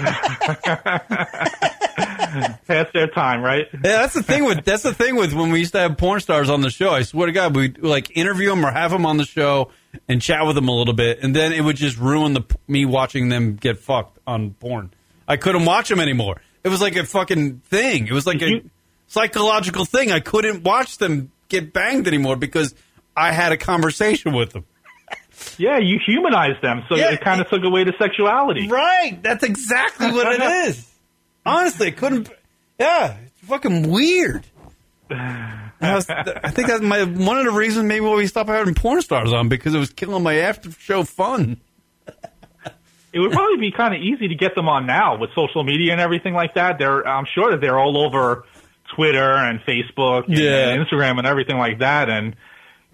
Past their time, right? Yeah, that's the thing with that's the thing with when we used to have porn stars on the show. I swear to God, we'd like interview them or have them on the show and chat with them a little bit, and then it would just ruin the me watching them get fucked on porn. I couldn't watch them anymore. It was like a fucking thing. It was like a psychological thing. I couldn't watch them get banged anymore because I had a conversation with them. Yeah, you humanize them, so Yeah. it kind of took away the sexuality. Right. That's exactly what it is. Honestly, couldn't. Yeah, it's fucking weird. I, was, I think that's my one of the reasons maybe why we stopped having porn stars on because it was killing my after show fun. It would probably be kind of easy to get them on now with social media and everything like that. They're, I'm sure that they're all over Twitter and Facebook Yeah. and Instagram and everything like that. And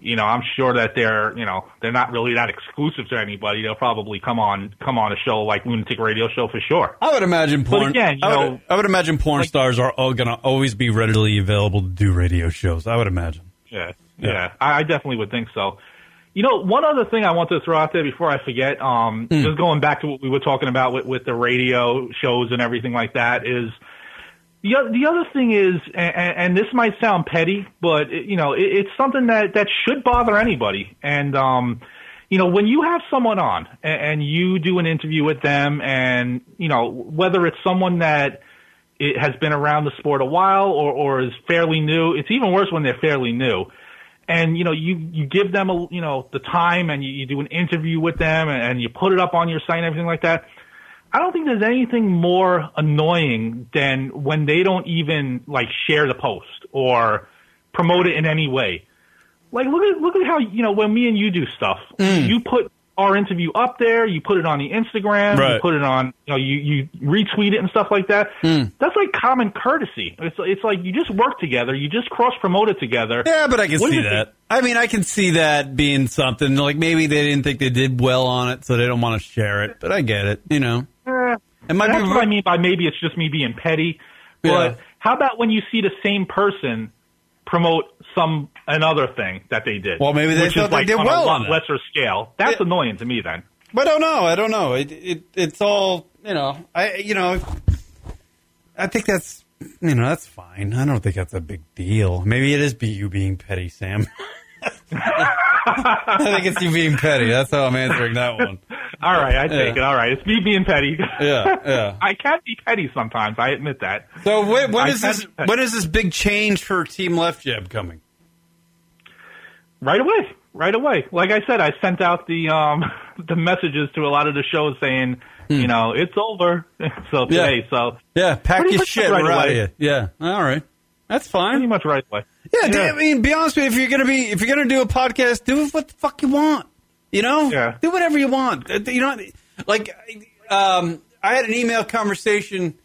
you know, I'm sure that they're, you know, they're not really that exclusive to anybody. They'll probably come on, come on a show like Lunatic Radio Show for sure. I would imagine porn. again, you I, would, know, I would imagine porn like- stars are all gonna always be readily available to do radio shows. I would imagine. Yeah, Yeah. yeah, I, definitely would think so. You know, one other thing I want to throw out there before I forget, um, Hmm. just going back to what we were talking about with, with the radio shows and everything like that is the the other thing is, and, and this might sound petty, but it, you know, it, it's something that that should bother anybody. And um, you know, when you have someone on and, and you do an interview with them, and you know, whether it's someone that it has been around the sport a while or, or is fairly new. It's even worse when they're fairly new. And, you know, you, you give them a, you know, the time and you, you do an interview with them and, and you put it up on your site and everything like that. I don't think there's anything more annoying than when they don't even like share the post or promote it in any way. Like look at look at how you know when me and you do stuff, mm. you put our interview up there, you put it on the Instagram, Right. you put it on, you know, you, you retweet it and stuff like that. Mm. That's like common courtesy. It's it's like you just work together, you just cross promote it together. Yeah, but I can What see that. I mean, I can see that being something like maybe they didn't think they did well on it, so they don't want to share it. But I get it. You know, it might That's be. what I mean by maybe it's just me being petty. But Yeah. how about when you see the same person promote some another thing that they did? Well, maybe they thought is they like did on well a on it. lesser scale. That's Yeah. annoying to me then. I don't know. I don't know. It, it it's all you know. I you know. I think that's you know that's fine. I don't think that's a big deal. Maybe it is be you being petty, Sam. I think it's you being petty. That's how I'm answering that one. All right, I take Yeah. it. All right, it's me being petty. Yeah, yeah. I can be petty sometimes. I admit that. So when, when I is this? When is this big change for Team Left Jab coming? Right away, right away. Like I said, I sent out the um the messages to a lot of the shows saying, you know, it's over. so Hmm. Yeah. so Yeah, pack your shit. right of away. Yeah, all right. That's fine. pretty much right away. Yeah, I mean, be honest with you. If you're gonna be, if you're gonna do a podcast, do what the fuck you want. You know, Yeah. do whatever you want. Uh, You know, like, um, I had an email conversation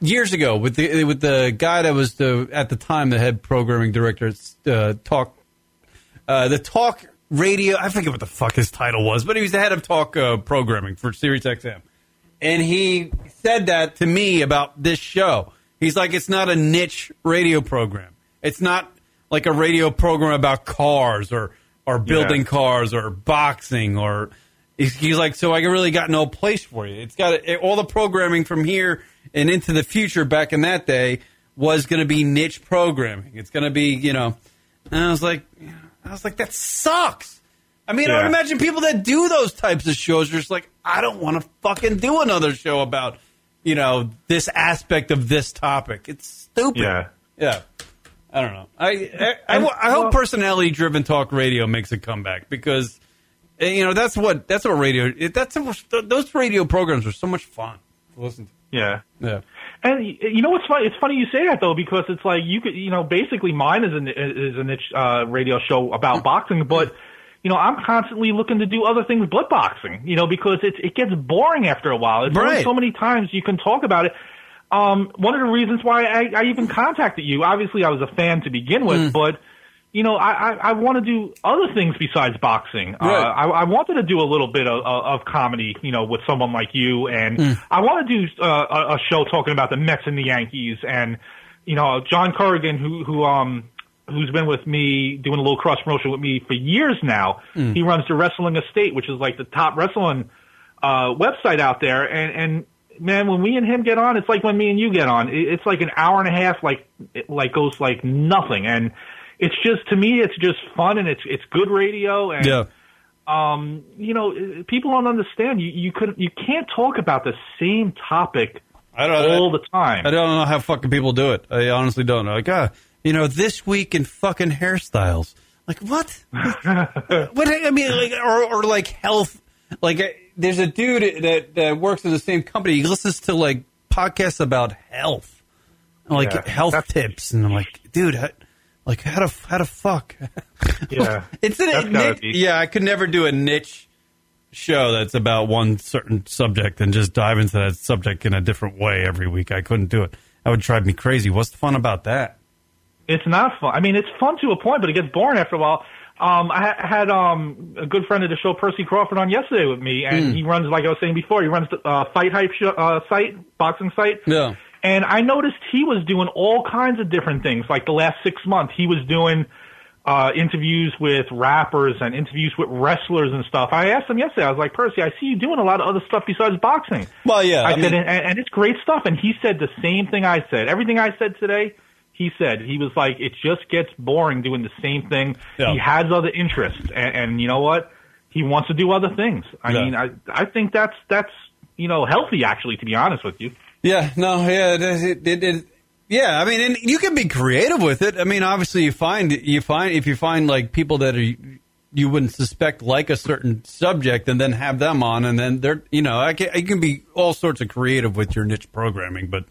years ago with the with the guy that was the at the time the head programming director at uh, Talk, uh, the Talk Radio. I forget what the fuck his title was, but he was the head of Talk uh, programming for Sirius XM, and he said that to me about this show. He's like, it's not a niche radio program. It's not like a radio program about cars or or building Yeah. cars or boxing or. He's, like, so I really got no place for you. It's got it, all the programming from here and into the future. Back in that day, was going to be niche programming. It's going to be, you know. And I was like, I was like, that sucks. I mean, I Yeah. would imagine people that do those types of shows are just like, I don't want to fucking do another show about, you know, this aspect of this topic. It's stupid. Yeah. Yeah. I don't know. I I, I, I hope personality driven talk radio makes a comeback because eh, you know that's what that's what radio it, that's those radio programs are so much fun to listen to. Yeah. Yeah. And you know what's funny? It's funny you say that though, because it's like you could, you know, basically mine is a is a niche uh, radio show about boxing, but you know, I'm constantly looking to do other things but boxing. You know, because it it gets boring after a while. It's only so many times you can talk about it. Um, one of the reasons why I, I even contacted you, obviously I was a fan to begin with, but you know, I, I, I want to do other things besides boxing. Uh, I, I wanted to do a little bit of, of comedy, you know, with someone like you, and Hmm. I want to do uh, a, a show talking about the Mets and the Yankees, and you know, John Corrigan, who who um who's been with me doing a little cross promotion with me for years now. Hmm. He runs the Wrestling Estate, which is like the top wrestling uh, website out there, and and man, when we and him get on, it's like when me and you get on. It's like an hour and a half, like it like goes like nothing, and it's just to me, it's just fun and it's it's good radio, and Yeah. um, you know, people don't understand. You you could you can't talk about the same topic I don't all the time. I don't know how fucking people do it. I honestly don't know. Like, ah, you know, this week in fucking hairstyles. Like, what? what? I mean, like, or, or like health. Like, there's a dude that, that works in the same company. He listens to like podcasts about health, like Yeah. health That's- tips, and I'm like, dude, how, like how to how to fuck? Yeah, It's an, That's niche- be- yeah. I could never do a niche show that's about one certain subject and just dive into that subject in a different way every week. I couldn't do it. That would drive me crazy. What's the fun about that? It's not fun. I mean, it's fun to a point, but it gets boring after a while. Um, I ha- had um, a good friend of the show, Percy Crawford, on yesterday with me, and he runs, like I was saying before, he runs the uh, Fight Hype sh- uh, site, boxing site. Yeah. And I noticed he was doing all kinds of different things. Like the last six months, he was doing uh, interviews with rappers and interviews with wrestlers and stuff. I asked him yesterday. I was like, Percy, I see you doing a lot of other stuff besides boxing. Well, yeah, I, I said, mean- and, and it's great stuff. And he said the same thing I said. Everything I said today, he said. He was like, it just gets boring doing the same thing. Yeah. He has other interests, and, and you know what? He wants to do other things. I Yeah. mean, I I think that's that's you know healthy actually. To be honest with you. Yeah, no, yeah, it, it, it, it- yeah. I mean, and you can be creative with it. I mean, obviously, you find you find if you find like people that are you wouldn't suspect like a certain subject, and then have them on, and then they're you know, I can, you can be all sorts of creative with your niche programming, but.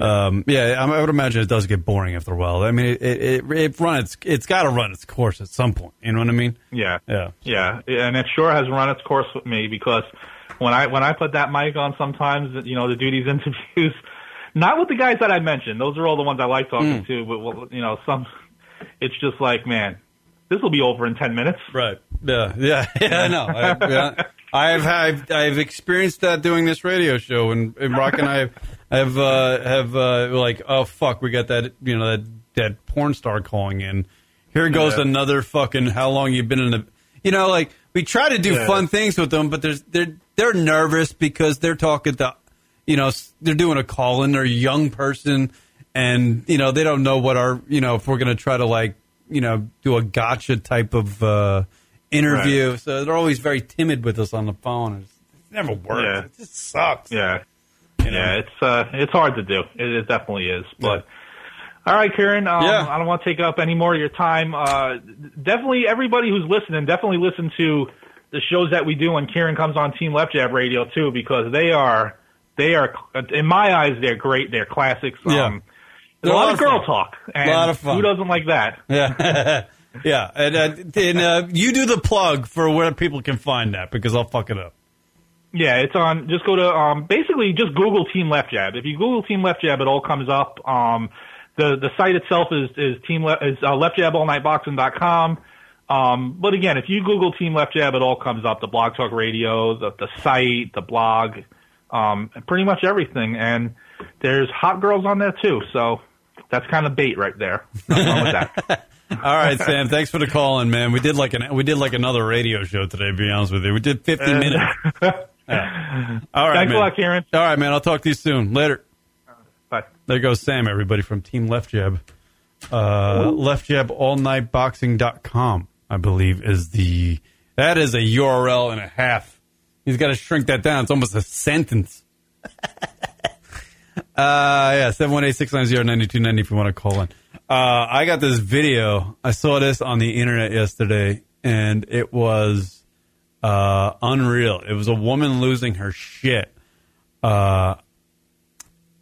Um, yeah, I I would imagine it does get boring after a while. I mean, it it, it, run its it's got to run its course at some point. You know what I mean? Yeah. Yeah. Yeah, and it sure has run its course with me because when I when I put that mic on, sometimes you know to do these interviews, not with the guys that I mentioned. Those are all the ones I like talking to. But well, you know, some it's just like, man, this will be over in ten minutes. Right. Yeah. Yeah. Yeah. I know. I, yeah. I've I've I've experienced that doing this radio show, and, and Rock and I have have uh, have uh, like, oh fuck, we got that you know that that porn star calling in. Here goes Yeah. another fucking. How long you been in the? You know, like we try to do Yeah. fun things with them, but there's they're they're nervous because they're talking to, you know, they're doing a call in. They're a young person, and you know they don't know what our you know if we're gonna try to like you know do a gotcha type of uh, interview. So they're always very timid with us on the phone. It's, it's never worked. Yeah. It just sucks. Yeah, you know? yeah, it's uh, it's hard to do. It, it definitely is. But all right, Kieran, um, Yeah. I don't want to take up any more of your time. Uh, definitely, everybody who's listening, definitely listen to the shows that we do when Kieran comes on Team Left Jab Radio too, because they are they are in my eyes they're great. They're classics. Yeah. Um, there's a a lot lot of of girl fun. talk. And Lot of fun. Who doesn't like that? Yeah. yeah. And, uh, and uh, you do the plug for where people can find that because I'll fuck it up. Yeah, it's on. Just go to um, basically just Google Team Left Jab. If you Google Team Left Jab, it all comes up. Um, the the site itself is is Team Le- is uh, leftjaballnightboxing.com. Um, but again, if you Google Team Left Jab, it all comes up. The Blog Talk Radio, the the site, the blog, um, pretty much everything. And there's hot girls on there too. So that's kind of bait right there. With that. All right, Sam. Thanks for the call in, man. We did like an we did like another radio show today. To be honest with you, we did 50 minutes. Yeah. All right, Thanks a lot, Kieran. All right, man. I'll talk to you soon. Later. Bye. There goes Sam, everybody from Team Left Jab. Uh, leftjaballnightboxing.com, I believe, is the That is a URL and a half. He's got to shrink that down. It's almost a sentence. Uh, yeah, 718-690-9290 if you want to call in. Uh, I got this video. I saw this on the internet yesterday, and it was uh, unreal. It was a woman losing her shit. Uh,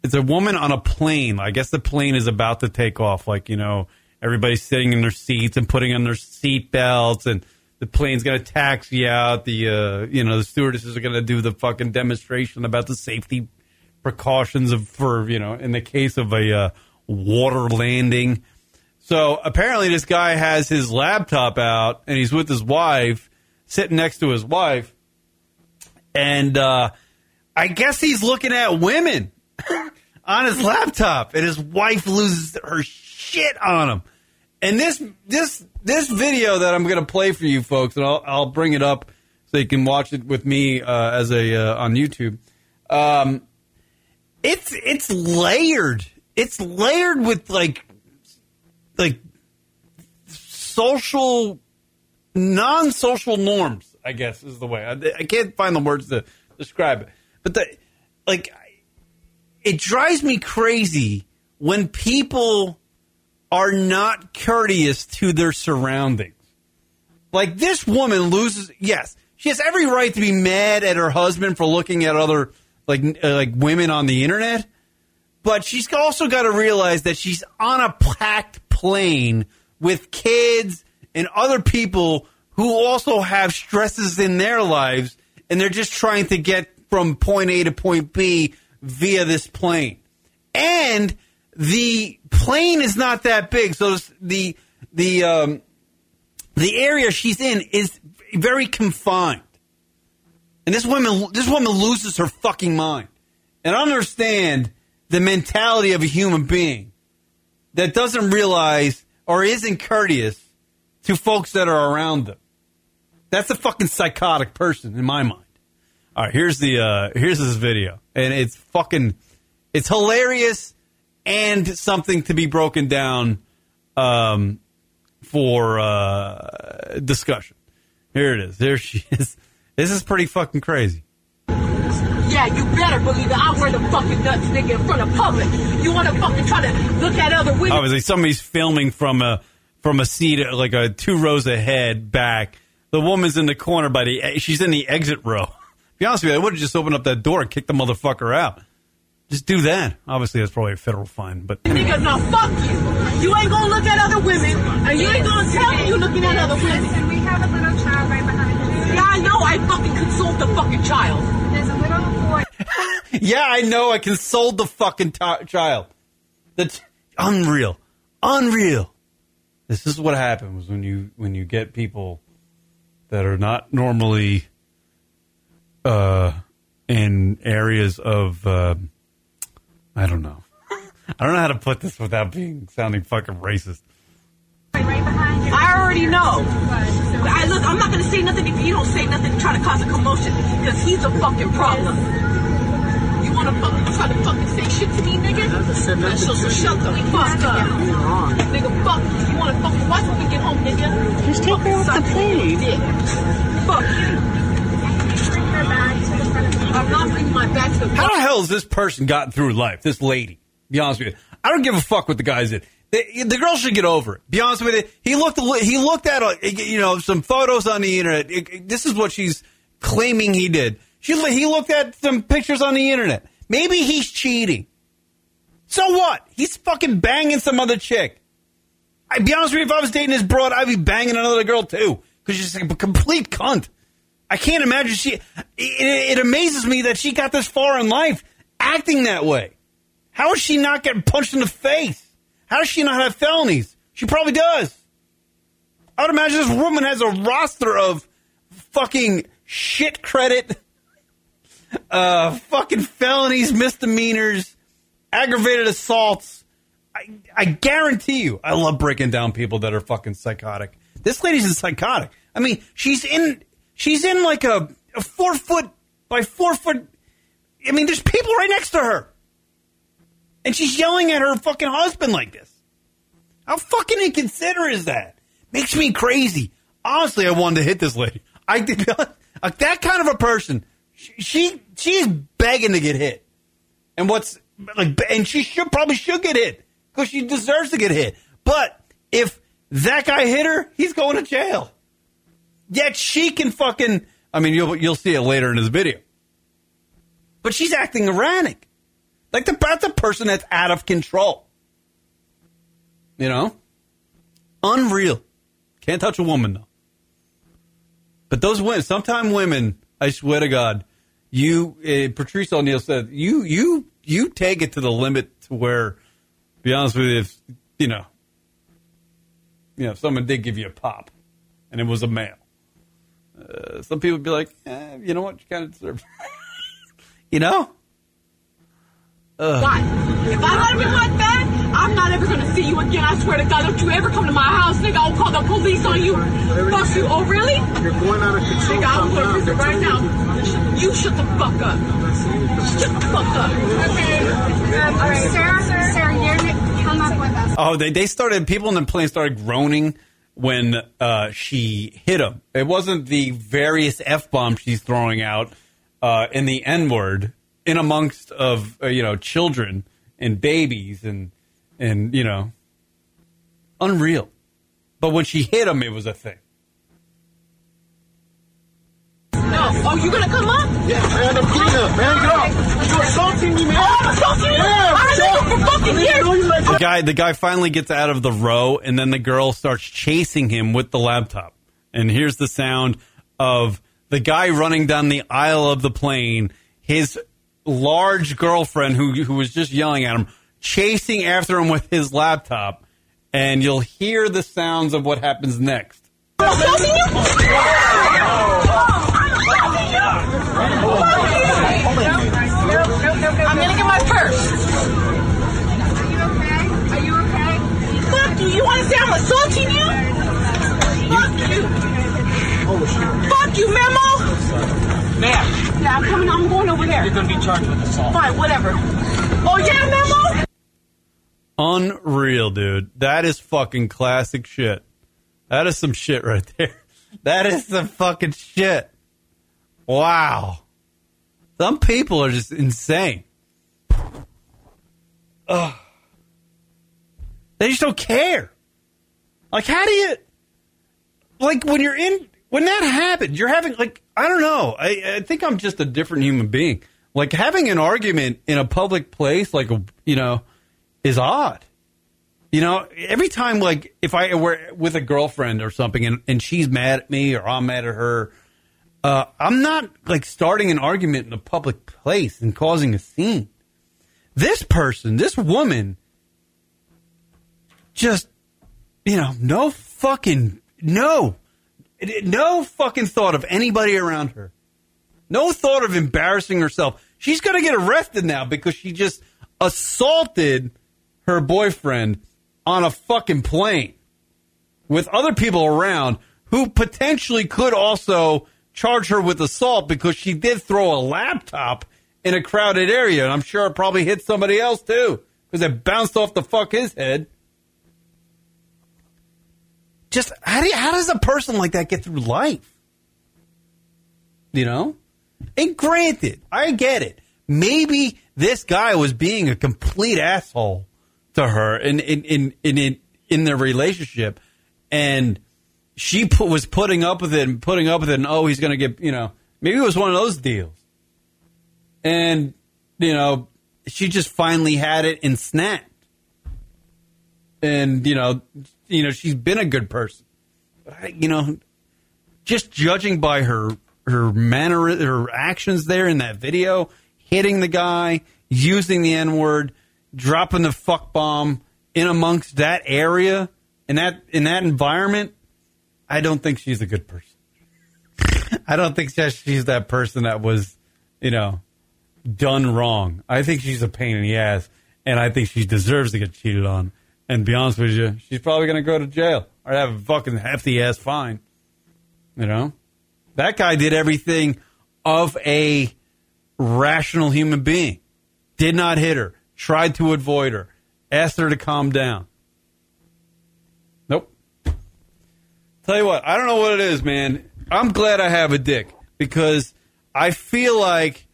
it's a woman on a plane. I guess the plane is about to take off. Like, you know, everybody's sitting in their seats and putting on their seat belts, and the plane's to taxi out. The, uh, you know, the stewardesses are to do the fucking demonstration about the safety precautions of for you know in the case of a uh, water landing. So apparently, this guy has his laptop out and he's with his wife, sitting next to his wife, and uh, I guess he's looking at women on his laptop, and his wife loses her shit on him. And this this this video that I'm going to play for you folks, and I'll I'll bring it up so you can watch it with me uh, as a uh, on YouTube. Um, it's it's layered. It's layered with like like social non-social norms. I guess is the way. I, I can't find the words to describe it, but the like it drives me crazy when people are not courteous to their surroundings. Like this woman loses. Yes, she has every right to be mad at her husband for looking at other like uh, like women on the internet, but she's also got to realize that she's on a packed plane with kids and other people who also have stresses in their lives, and they're just trying to get from point A to point B via this plane. And the plane is not that big, so the the um, the area she's in is very confined. And this woman, this woman loses her fucking mind. And I understand the mentality of a human being that doesn't realize or isn't courteous to folks that are around them. That's a fucking psychotic person in my mind. All right, here's the uh, here's this video, and it's fucking it's hilarious and something to be broken down um, for uh, discussion. Here it is. There she is. This is pretty fucking crazy. Yeah, you better believe it. I wear the fucking nuts, nigga, in front of public. You want to fucking try to look at other women? Obviously, somebody's filming from a from a seat like a two rows ahead back. The woman's in the corner by the she's in the exit row. be honest with you, I would have just opened up that door and kicked the motherfucker out. Just do that. Obviously, that's probably a federal fine, but Nigga, now fuck you. You ain't gonna look at other women, and you ain't gonna tell me you're looking at other women. We have a little child right behind you. Yeah, I know. I fucking consoled the fucking child. There's a little boy. yeah, I know. I consoled the fucking t- child. That's unreal, unreal. This is what happens when you when you get people that are not normally uh, in areas of uh, I don't know. I don't know how to put this without being sounding fucking racist. I already know. I look. I'm not gonna say nothing if you don't say nothing to try to cause a commotion, because he's a fucking problem. You wanna fucking try to fucking say shit to me, nigga? So, so shut the fuck up. Nigga, fuck you. You wanna fucking watch when we get home, nigga? Just take her off the plane. Fuck you. Back to the front of the I'm not bringing my back to the How the hell has this person gotten through life? This lady. Be honest with you. I don't give a fuck what the guy's did. The, the girl should get over it. Be honest with you. He looked. He looked at uh, you know some photos on the internet. It- it- this is what she's claiming he did. She he looked at some pictures on the internet. Maybe he's cheating. So what? He's fucking banging some other chick. I'd be honest with you. If I was dating this broad, I'd be banging another girl too because she's a complete cunt. I can't imagine she. It, it amazes me that she got this far in life acting that way. How is she not getting punched in the face? How does she not have felonies? She probably does. I would imagine this woman has a roster of fucking shit credit, uh, fucking felonies, misdemeanors, aggravated assaults. I, I guarantee you, I love breaking down people that are fucking psychotic. This lady's a psychotic. I mean, she's in, she's in like a, a four foot by four foot. I mean, there's people right next to her. And she's yelling at her fucking husband like this. How fucking inconsiderate is that? Makes me crazy. Honestly, I wanted to hit this lady. I did not, that kind of a person. She, she she's begging to get hit, and what's like, and she should probably should get hit because she deserves to get hit. But if that guy hit her, he's going to jail. Yet she can fucking. I mean, you'll you'll see it later in this video. But she's acting erratic, like the that's a person that's out of control. You know, unreal. Can't touch a woman though. But those women, sometimes women, I swear to God, you, uh, Patrice O'Neal said, you, you, you take it to the limit to where, be honest with you, if, you know, you know, if someone did give you a pop and it was a male, uh, some people would be like, eh, you know what, you kind of deserve You know? Why? If I let him in like that, I'm not ever gonna see you again. I swear to God, don't you ever come to my house, nigga. I'll call the police on you. Fuck you. Oh, really? You're going out of control. Nigga, I'm Calm gonna down. visit right now. You shut the fuck up. Shut the fuck up. Okay. Um, all right, Sarah, Sarah, you're come up with us. Oh, they, they started, people in the plane started groaning when uh, she hit him. It wasn't the various F bombs she's throwing out uh, in the N word in amongst of, uh, you know, children and babies and, and, you know, unreal. But when she hit him, it was a thing. No. Oh, you gonna come up? Yeah, man, I'm getting up, man. Get off. You're assaulting me, man. Oh, I'm assaulting you? Yeah, I've been for fucking I years. like The guy, the guy finally gets out of the row, and then the girl starts chasing him with the laptop. And here's the sound of the guy running down the aisle of the plane. His large girlfriend, who who was just yelling at him, chasing after him with his laptop. And you'll hear the sounds of what happens next. I'm assaulting you? I'm gonna get my purse. Are you okay? Are you okay? Fuck you. You wanna say I'm assaulting you? Fuck you. Fuck you, Memo. Ma'am, Yeah, I'm coming. I'm going over there. you're going to be charged with assault. Fine, whatever. Oh yeah, Memo. Unreal, dude. That is fucking classic shit. That is some shit right there. That is some fucking shit. Wow. Some people are just insane. Ugh. They just don't care. Like, how do you, like, when you're in, when that happens, you're having, like, I don't know. I, I think I'm just a different human being. Like, having an argument in a public place, like, you know, is odd. You know, every time, like, if I were with a girlfriend or something and, and she's mad at me or I'm mad at her, uh, I'm not, like, starting an argument in a public place and causing a scene. This person, this woman, just, you know, no fucking, no, no fucking thought of anybody around her. No thought of embarrassing herself. She's going to get arrested now because she just assaulted her boyfriend on a fucking plane with other people around who potentially could also charge her with assault because she did throw a laptop in a crowded area. And I'm sure it probably hit somebody else too because it bounced off the fuck his head. Just how do you, how does a person like that get through life? You know? And granted, I get it. Maybe this guy was being a complete asshole to her in in in in in, in their relationship, and she put, was putting up with it and putting up with it. And oh, he's going to get you know maybe it was one of those deals, and you know she just finally had it and snapped, and you know you know she's been a good person, but I, you know just judging by her her manner her actions there in that video hitting the guy using the n-word dropping the fuck bomb in amongst that area in that in that environment i don't think she's a good person. I don't think that she's that person that was you know done wrong. I think she's a pain in the ass and i think she deserves to get cheated on and be honest with you she's probably going to go to jail or have a fucking hefty ass fine you know that guy did everything of a rational human being. Did not hit her. Tried to avoid her. Asked her to calm down. Nope. Tell you what, I don't know what it is, man. I'm glad I have a dick because I feel like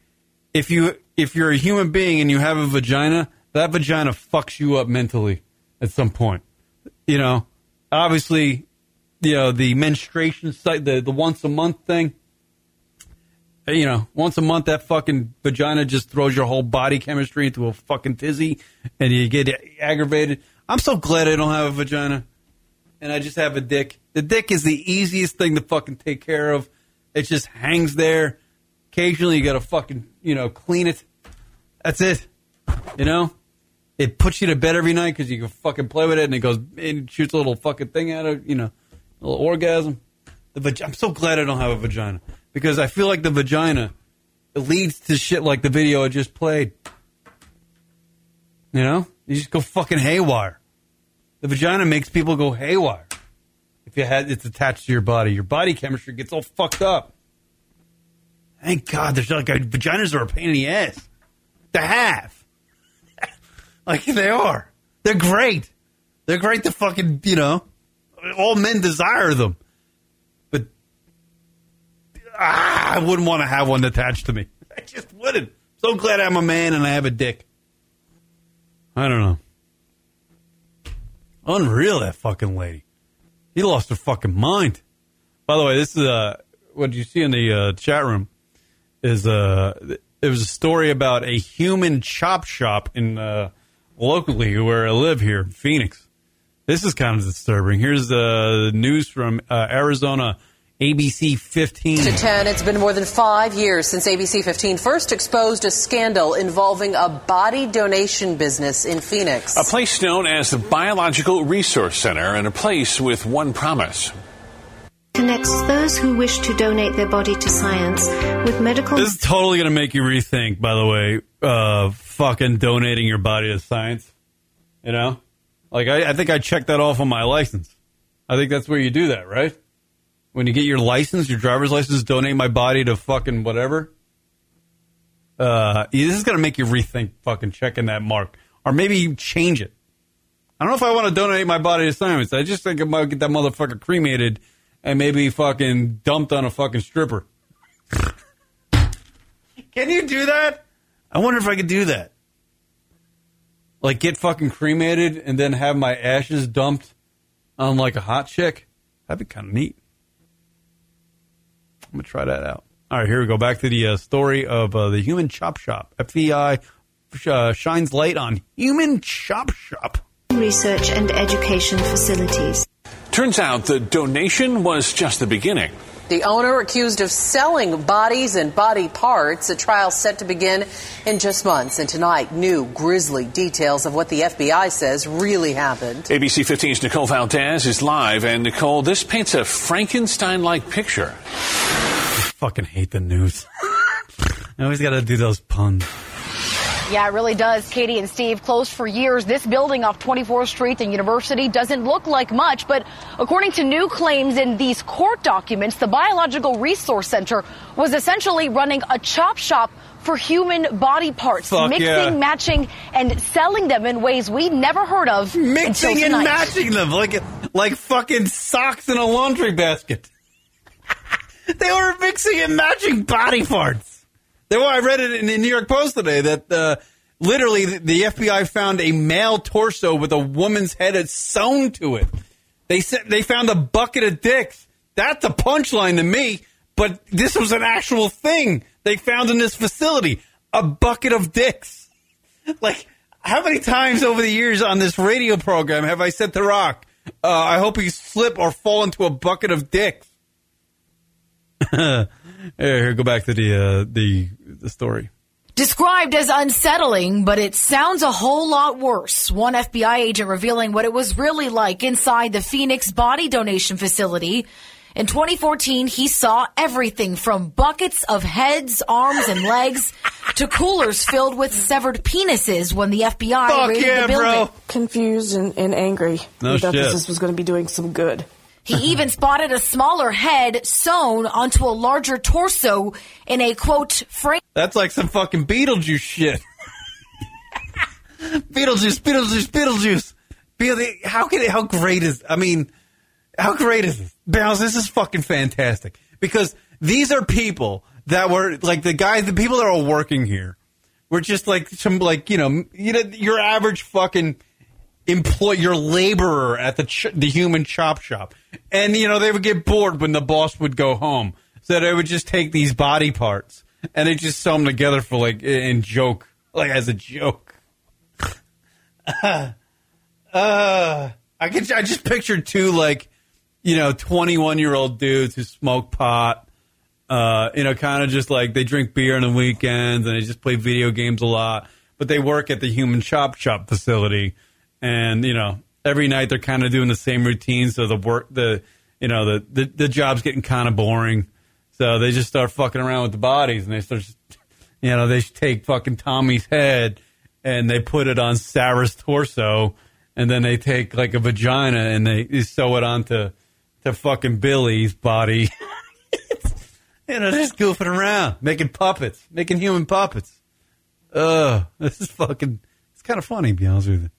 if you if you're a human being and you have a vagina, that vagina fucks you up mentally at some point. You know, obviously, you know the menstruation site, the the once a month thing. You know, once a month that fucking vagina just throws your whole body chemistry into a fucking tizzy, and you get aggravated. I'm so glad I don't have a vagina, and I just have a dick. The dick is the easiest thing to fucking take care of. It just hangs there. Occasionally, you gotta fucking you know clean it. That's it. You know, it puts you to bed every night because you can fucking play with it, and it goes and shoots a little fucking thing out of you know, a little orgasm. The vag- I'm so glad I don't have a vagina because I feel like the vagina leads to shit like the video I just played. You know, you just go fucking haywire. The vagina makes people go haywire. If you had it's attached to your body, your body chemistry gets all fucked up. Thank God, there's like vaginas are a pain in the ass to have. Like they are. They're great. They're great to fucking you know. All men desire them, but ah, I wouldn't want to have one attached to me. I just wouldn't. So glad I'm a man and I have a dick. I don't know. Unreal, that fucking lady. He lost her fucking mind. By the way, this is uh, what you see in the uh, chat room is uh, it was a story about a human chop shop in uh, locally where I live here, in Phoenix. This is kind of disturbing. Here's the news from uh, Arizona ABC 15. To 10, it's been more than five years since ABC 15 first exposed a scandal involving a body donation business in Phoenix. A place known as the Biological Resource Center and a place with one promise. Connects those who wish to donate their body to science with medical. This is totally going to make you rethink, by the way, uh, fucking donating your body to science. You know? Like, I, I think I checked that off on my license. I think that's where you do that, right? When you get your license, your driver's license, donate my body to fucking whatever. Uh, this is to make you rethink fucking checking that mark. Or maybe you change it. I don't know if I want to donate my body to science. I just think I might get that motherfucker cremated and maybe fucking dumped on a fucking stripper. Can you do that? I wonder if I could do that. Like get fucking cremated and then have my ashes dumped on like a hot chick. That'd be kind of neat. I'm gonna try that out. All right, here we go. Back to the uh, story of uh, the human chop shop. FBI uh, shines light on human chop shop. Research and education facilities. Turns out the donation was just the beginning. The owner accused of selling bodies and body parts. A trial set to begin in just months. And tonight, new grisly details of what the FBI says really happened. ABC 15's Nicole Valdez is live. And Nicole, this paints a Frankenstein like picture. I fucking hate the news. I always got to do those puns. Yeah, it really does. Katie and Steve closed for years. This building off 24th Street and University doesn't look like much, but according to new claims in these court documents, the Biological Resource Center was essentially running a chop shop for human body parts, Fuck mixing, yeah. matching, and selling them in ways we never heard of Mixing and matching them like like fucking socks in a laundry basket. they were mixing and matching body parts. Were, I read it in the New York Post today that uh, literally the, the FBI found a male torso with a woman's head sewn to it. They said they found a bucket of dicks. That's a punchline to me, but this was an actual thing they found in this facility. A bucket of dicks. Like, how many times over the years on this radio program have I said to Rock, uh, I hope you slip or fall into a bucket of dicks? here, here, go back to the uh, the the story. Described as unsettling, but it sounds a whole lot worse. One FBI agent revealing what it was really like inside the Phoenix body donation facility. In 2014, he saw everything from buckets of heads, arms, and legs to coolers filled with severed penises when the FBI Fuck raided yeah, the building. bro. confused and, and angry. No we thought shit. this was going to be doing some good. He even spotted a smaller head sewn onto a larger torso in a quote frame. That's like some fucking Beetlejuice shit. Beetlejuice, Beetlejuice, Beetlejuice. Beetle- How can it, how great is? I mean, How great is this? Bounce, this is fucking fantastic. Because these are people that were like the guys, the people that are working here were just like some like, you know, you know, your average fucking employ your laborer at the ch- the human chop shop. And you know, they would get bored when the boss would go home. So they would just take these body parts and they just sew them together for like in joke, like as a joke. uh, I could I just pictured two like you know 21 year old dudes who smoke pot uh, you know kind of just like they drink beer on the weekends and they just play video games a lot but they work at the human chop shop facility and you know every night they're kind of doing the same routine so the work the you know the the, the job's getting kind of boring so they just start fucking around with the bodies and they start you know they take fucking Tommy's head and they put it on Sarah's torso and then they take like a vagina and they sew it onto to fucking Billy's body. you know, just goofing around, making puppets, making human puppets. Ugh, this is fucking. It's kind of funny, to be honest with you.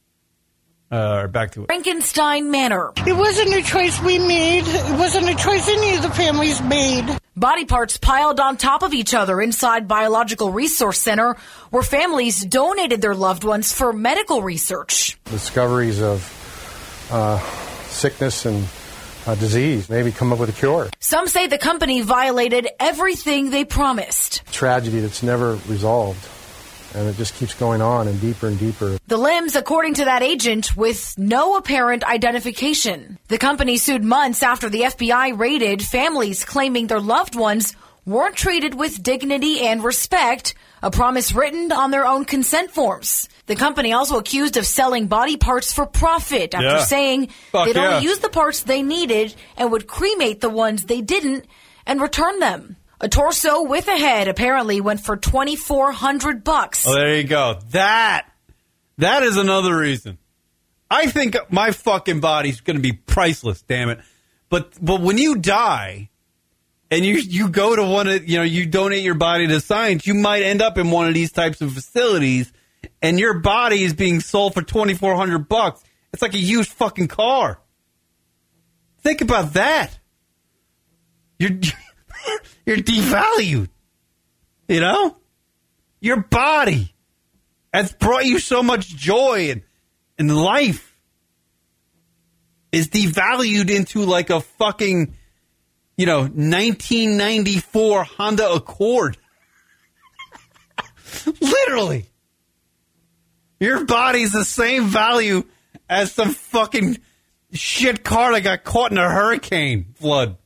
Uh, back to it. Frankenstein Manor. It wasn't a choice we made. It wasn't a choice any of the families made. Body parts piled on top of each other inside Biological Resource Center, where families donated their loved ones for medical research. Discoveries of uh, sickness and uh, disease, maybe come up with a cure. Some say the company violated everything they promised. Tragedy that's never resolved. And it just keeps going on and deeper and deeper. The limbs, according to that agent, with no apparent identification. The company sued months after the FBI raided families claiming their loved ones weren't treated with dignity and respect, a promise written on their own consent forms. The company also accused of selling body parts for profit after Yeah. saying Fuck they'd yeah. only use the parts they needed and would cremate the ones they didn't and return them. A torso with a head apparently went for 2400 bucks. Oh, there you go. That that is another reason. I think my fucking body's going to be priceless. Damn it! But but when you die, and you you go to one of you know you donate your body to science, you might end up in one of these types of facilities, and your body is being sold for twenty four hundred bucks. It's like a used fucking car. Think about that. You're you're devalued. You know, your body has brought you so much joy and and life is devalued into like a fucking you know 1994 Honda Accord. Literally. Your body's the same value as some fucking shit car that got caught in a hurricane flood.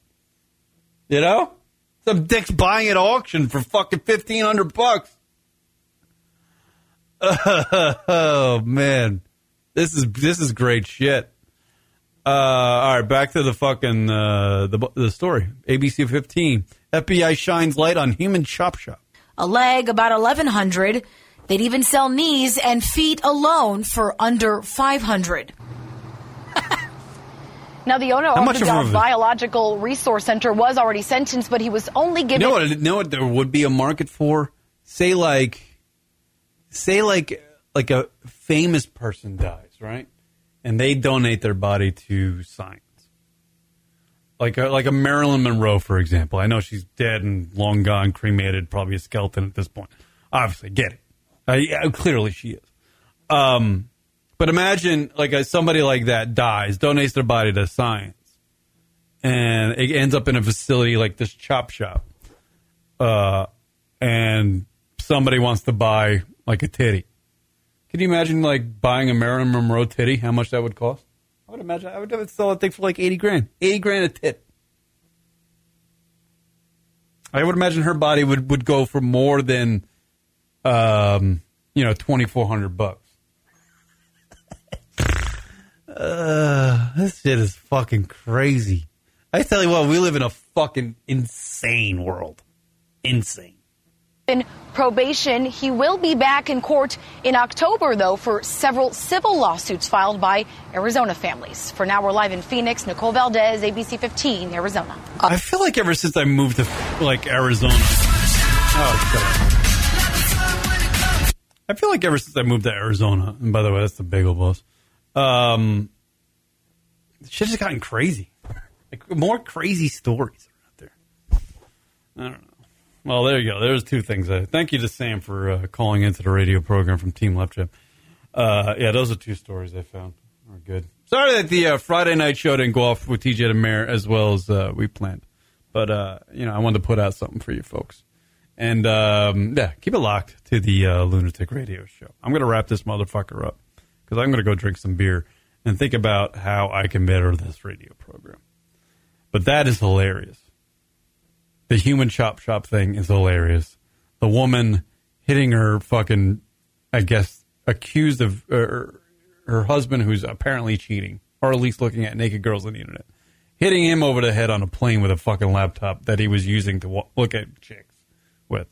You know? Some dick's buying at auction for fucking fifteen hundred bucks. Oh man, this is this is great shit. Uh, all right, back to the fucking uh, the the story. ABC fifteen. FBI shines light on human chop shop. A leg about 1100. They'd even sell knees and feet alone for under 500. Now, the owner of the of Biological Resource Center was already sentenced, but he was only You given know what? You know what there would be a market for? Say like, say like like a famous person dies, right? And they donate their body to science. Like a, like a Marilyn Monroe, for example. I know she's dead and long gone, cremated, probably a skeleton at this point. Obviously, get it. Uh, yeah, clearly she is. Um, but imagine like a, somebody like that dies, donates their body to science, and it ends up in a facility like this chop shop. Uh, and somebody wants to buy like a titty. Can you imagine like buying a Marilyn Monroe titty? How much that would cost? I would imagine I would sell that thing for like eighty grand. Eighty grand a tit. I would imagine her body would, would go for more than, um, you know, twenty four hundred bucks. Uh, this shit is fucking crazy. I tell you what, we live in a fucking insane world. Insane. in probation. He will be back in court in October, though, for several civil lawsuits filed by Arizona families. For now, we're live in Phoenix. Nicole Valdez, ABC 15, Arizona. I feel like ever since I moved to like Arizona. Oh, up. I feel like ever since I moved to Arizona, and by the way, that's the bagel boss. Um, shit has gotten crazy. Like more crazy stories out there. I don't know. Well, there you go. There's two things. Uh, thank you to Sam for uh, calling into the radio program from Team Left Jab. Uh, yeah, those are two stories I found. Are good. Sorry that the uh, Friday night show didn't go off with TJ the Mayor as well as uh, we planned, but uh, you know I wanted to put out something for you folks. And um, yeah, keep it locked to the Lunatic Radio Show. I'm to wrap this motherfucker up because I'm going to go drink some beer and think about how I can better this radio program. But that is hilarious. The human chop shop thing is hilarious. The woman hitting her fucking, I guess, accused of er, her husband who's apparently cheating, or at least looking at naked girls on the internet, hitting him over the head on a plane with a fucking laptop that he was using to wa- look at chicks with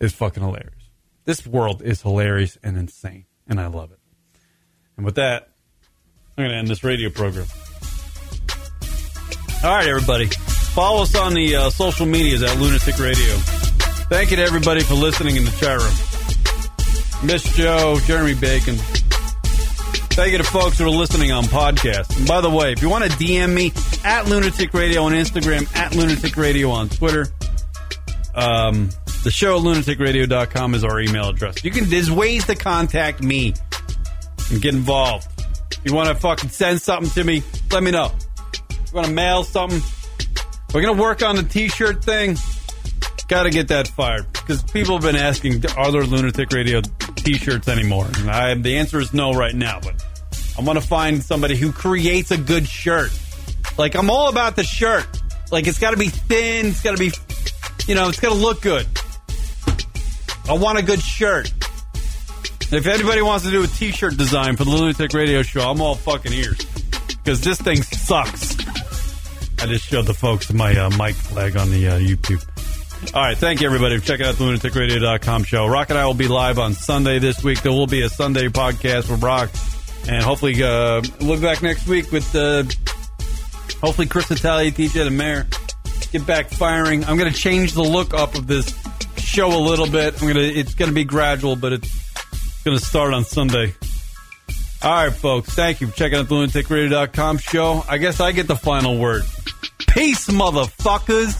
is fucking hilarious. This world is hilarious and insane, and I love it. And with that, I'm going to end this radio program. All right, everybody. Follow us on the uh, social medias at Lunatic Radio. Thank you to everybody for listening in the chat room. Miss Joe, Jeremy Bacon. Thank you to folks who are listening on podcasts. And by the way, if you want to DM me at Lunatic Radio on Instagram, at Lunatic Radio on Twitter, um, the show at lunaticradio.com is our email address. You can there's ways to contact me and get involved. If you want to fucking send something to me, let me know. You want to mail something? We're gonna work on the T-shirt thing. Got to get that fired because people have been asking, are there Lunatic Radio T-shirts anymore? And I, the answer is no right now. But I'm going to find somebody who creates a good shirt. Like I'm all about the shirt. Like it's got to be thin. It's got to be, you know, it's got to look good. I want a good shirt. If anybody wants to do a T-shirt design for the Lunatic Radio Show, I'm all fucking ears because this thing sucks. I just showed the folks my uh, mic flag on the uh, YouTube. All right, thank you everybody for checking out the lunaticradio.com show. Rock and I will be live on Sunday this week. There will be a Sunday podcast with Rock, and hopefully uh, we'll be back next week with uh, hopefully Chris Italia, TJ the Mayor. Get back firing. I'm going to change the look up of this show a little bit. I'm gonna. It's going to be gradual, but going to start on Sunday. All right, folks. Thank you for checking out the lunaticradio.com show. I guess I get the final word. Peace, motherfuckers.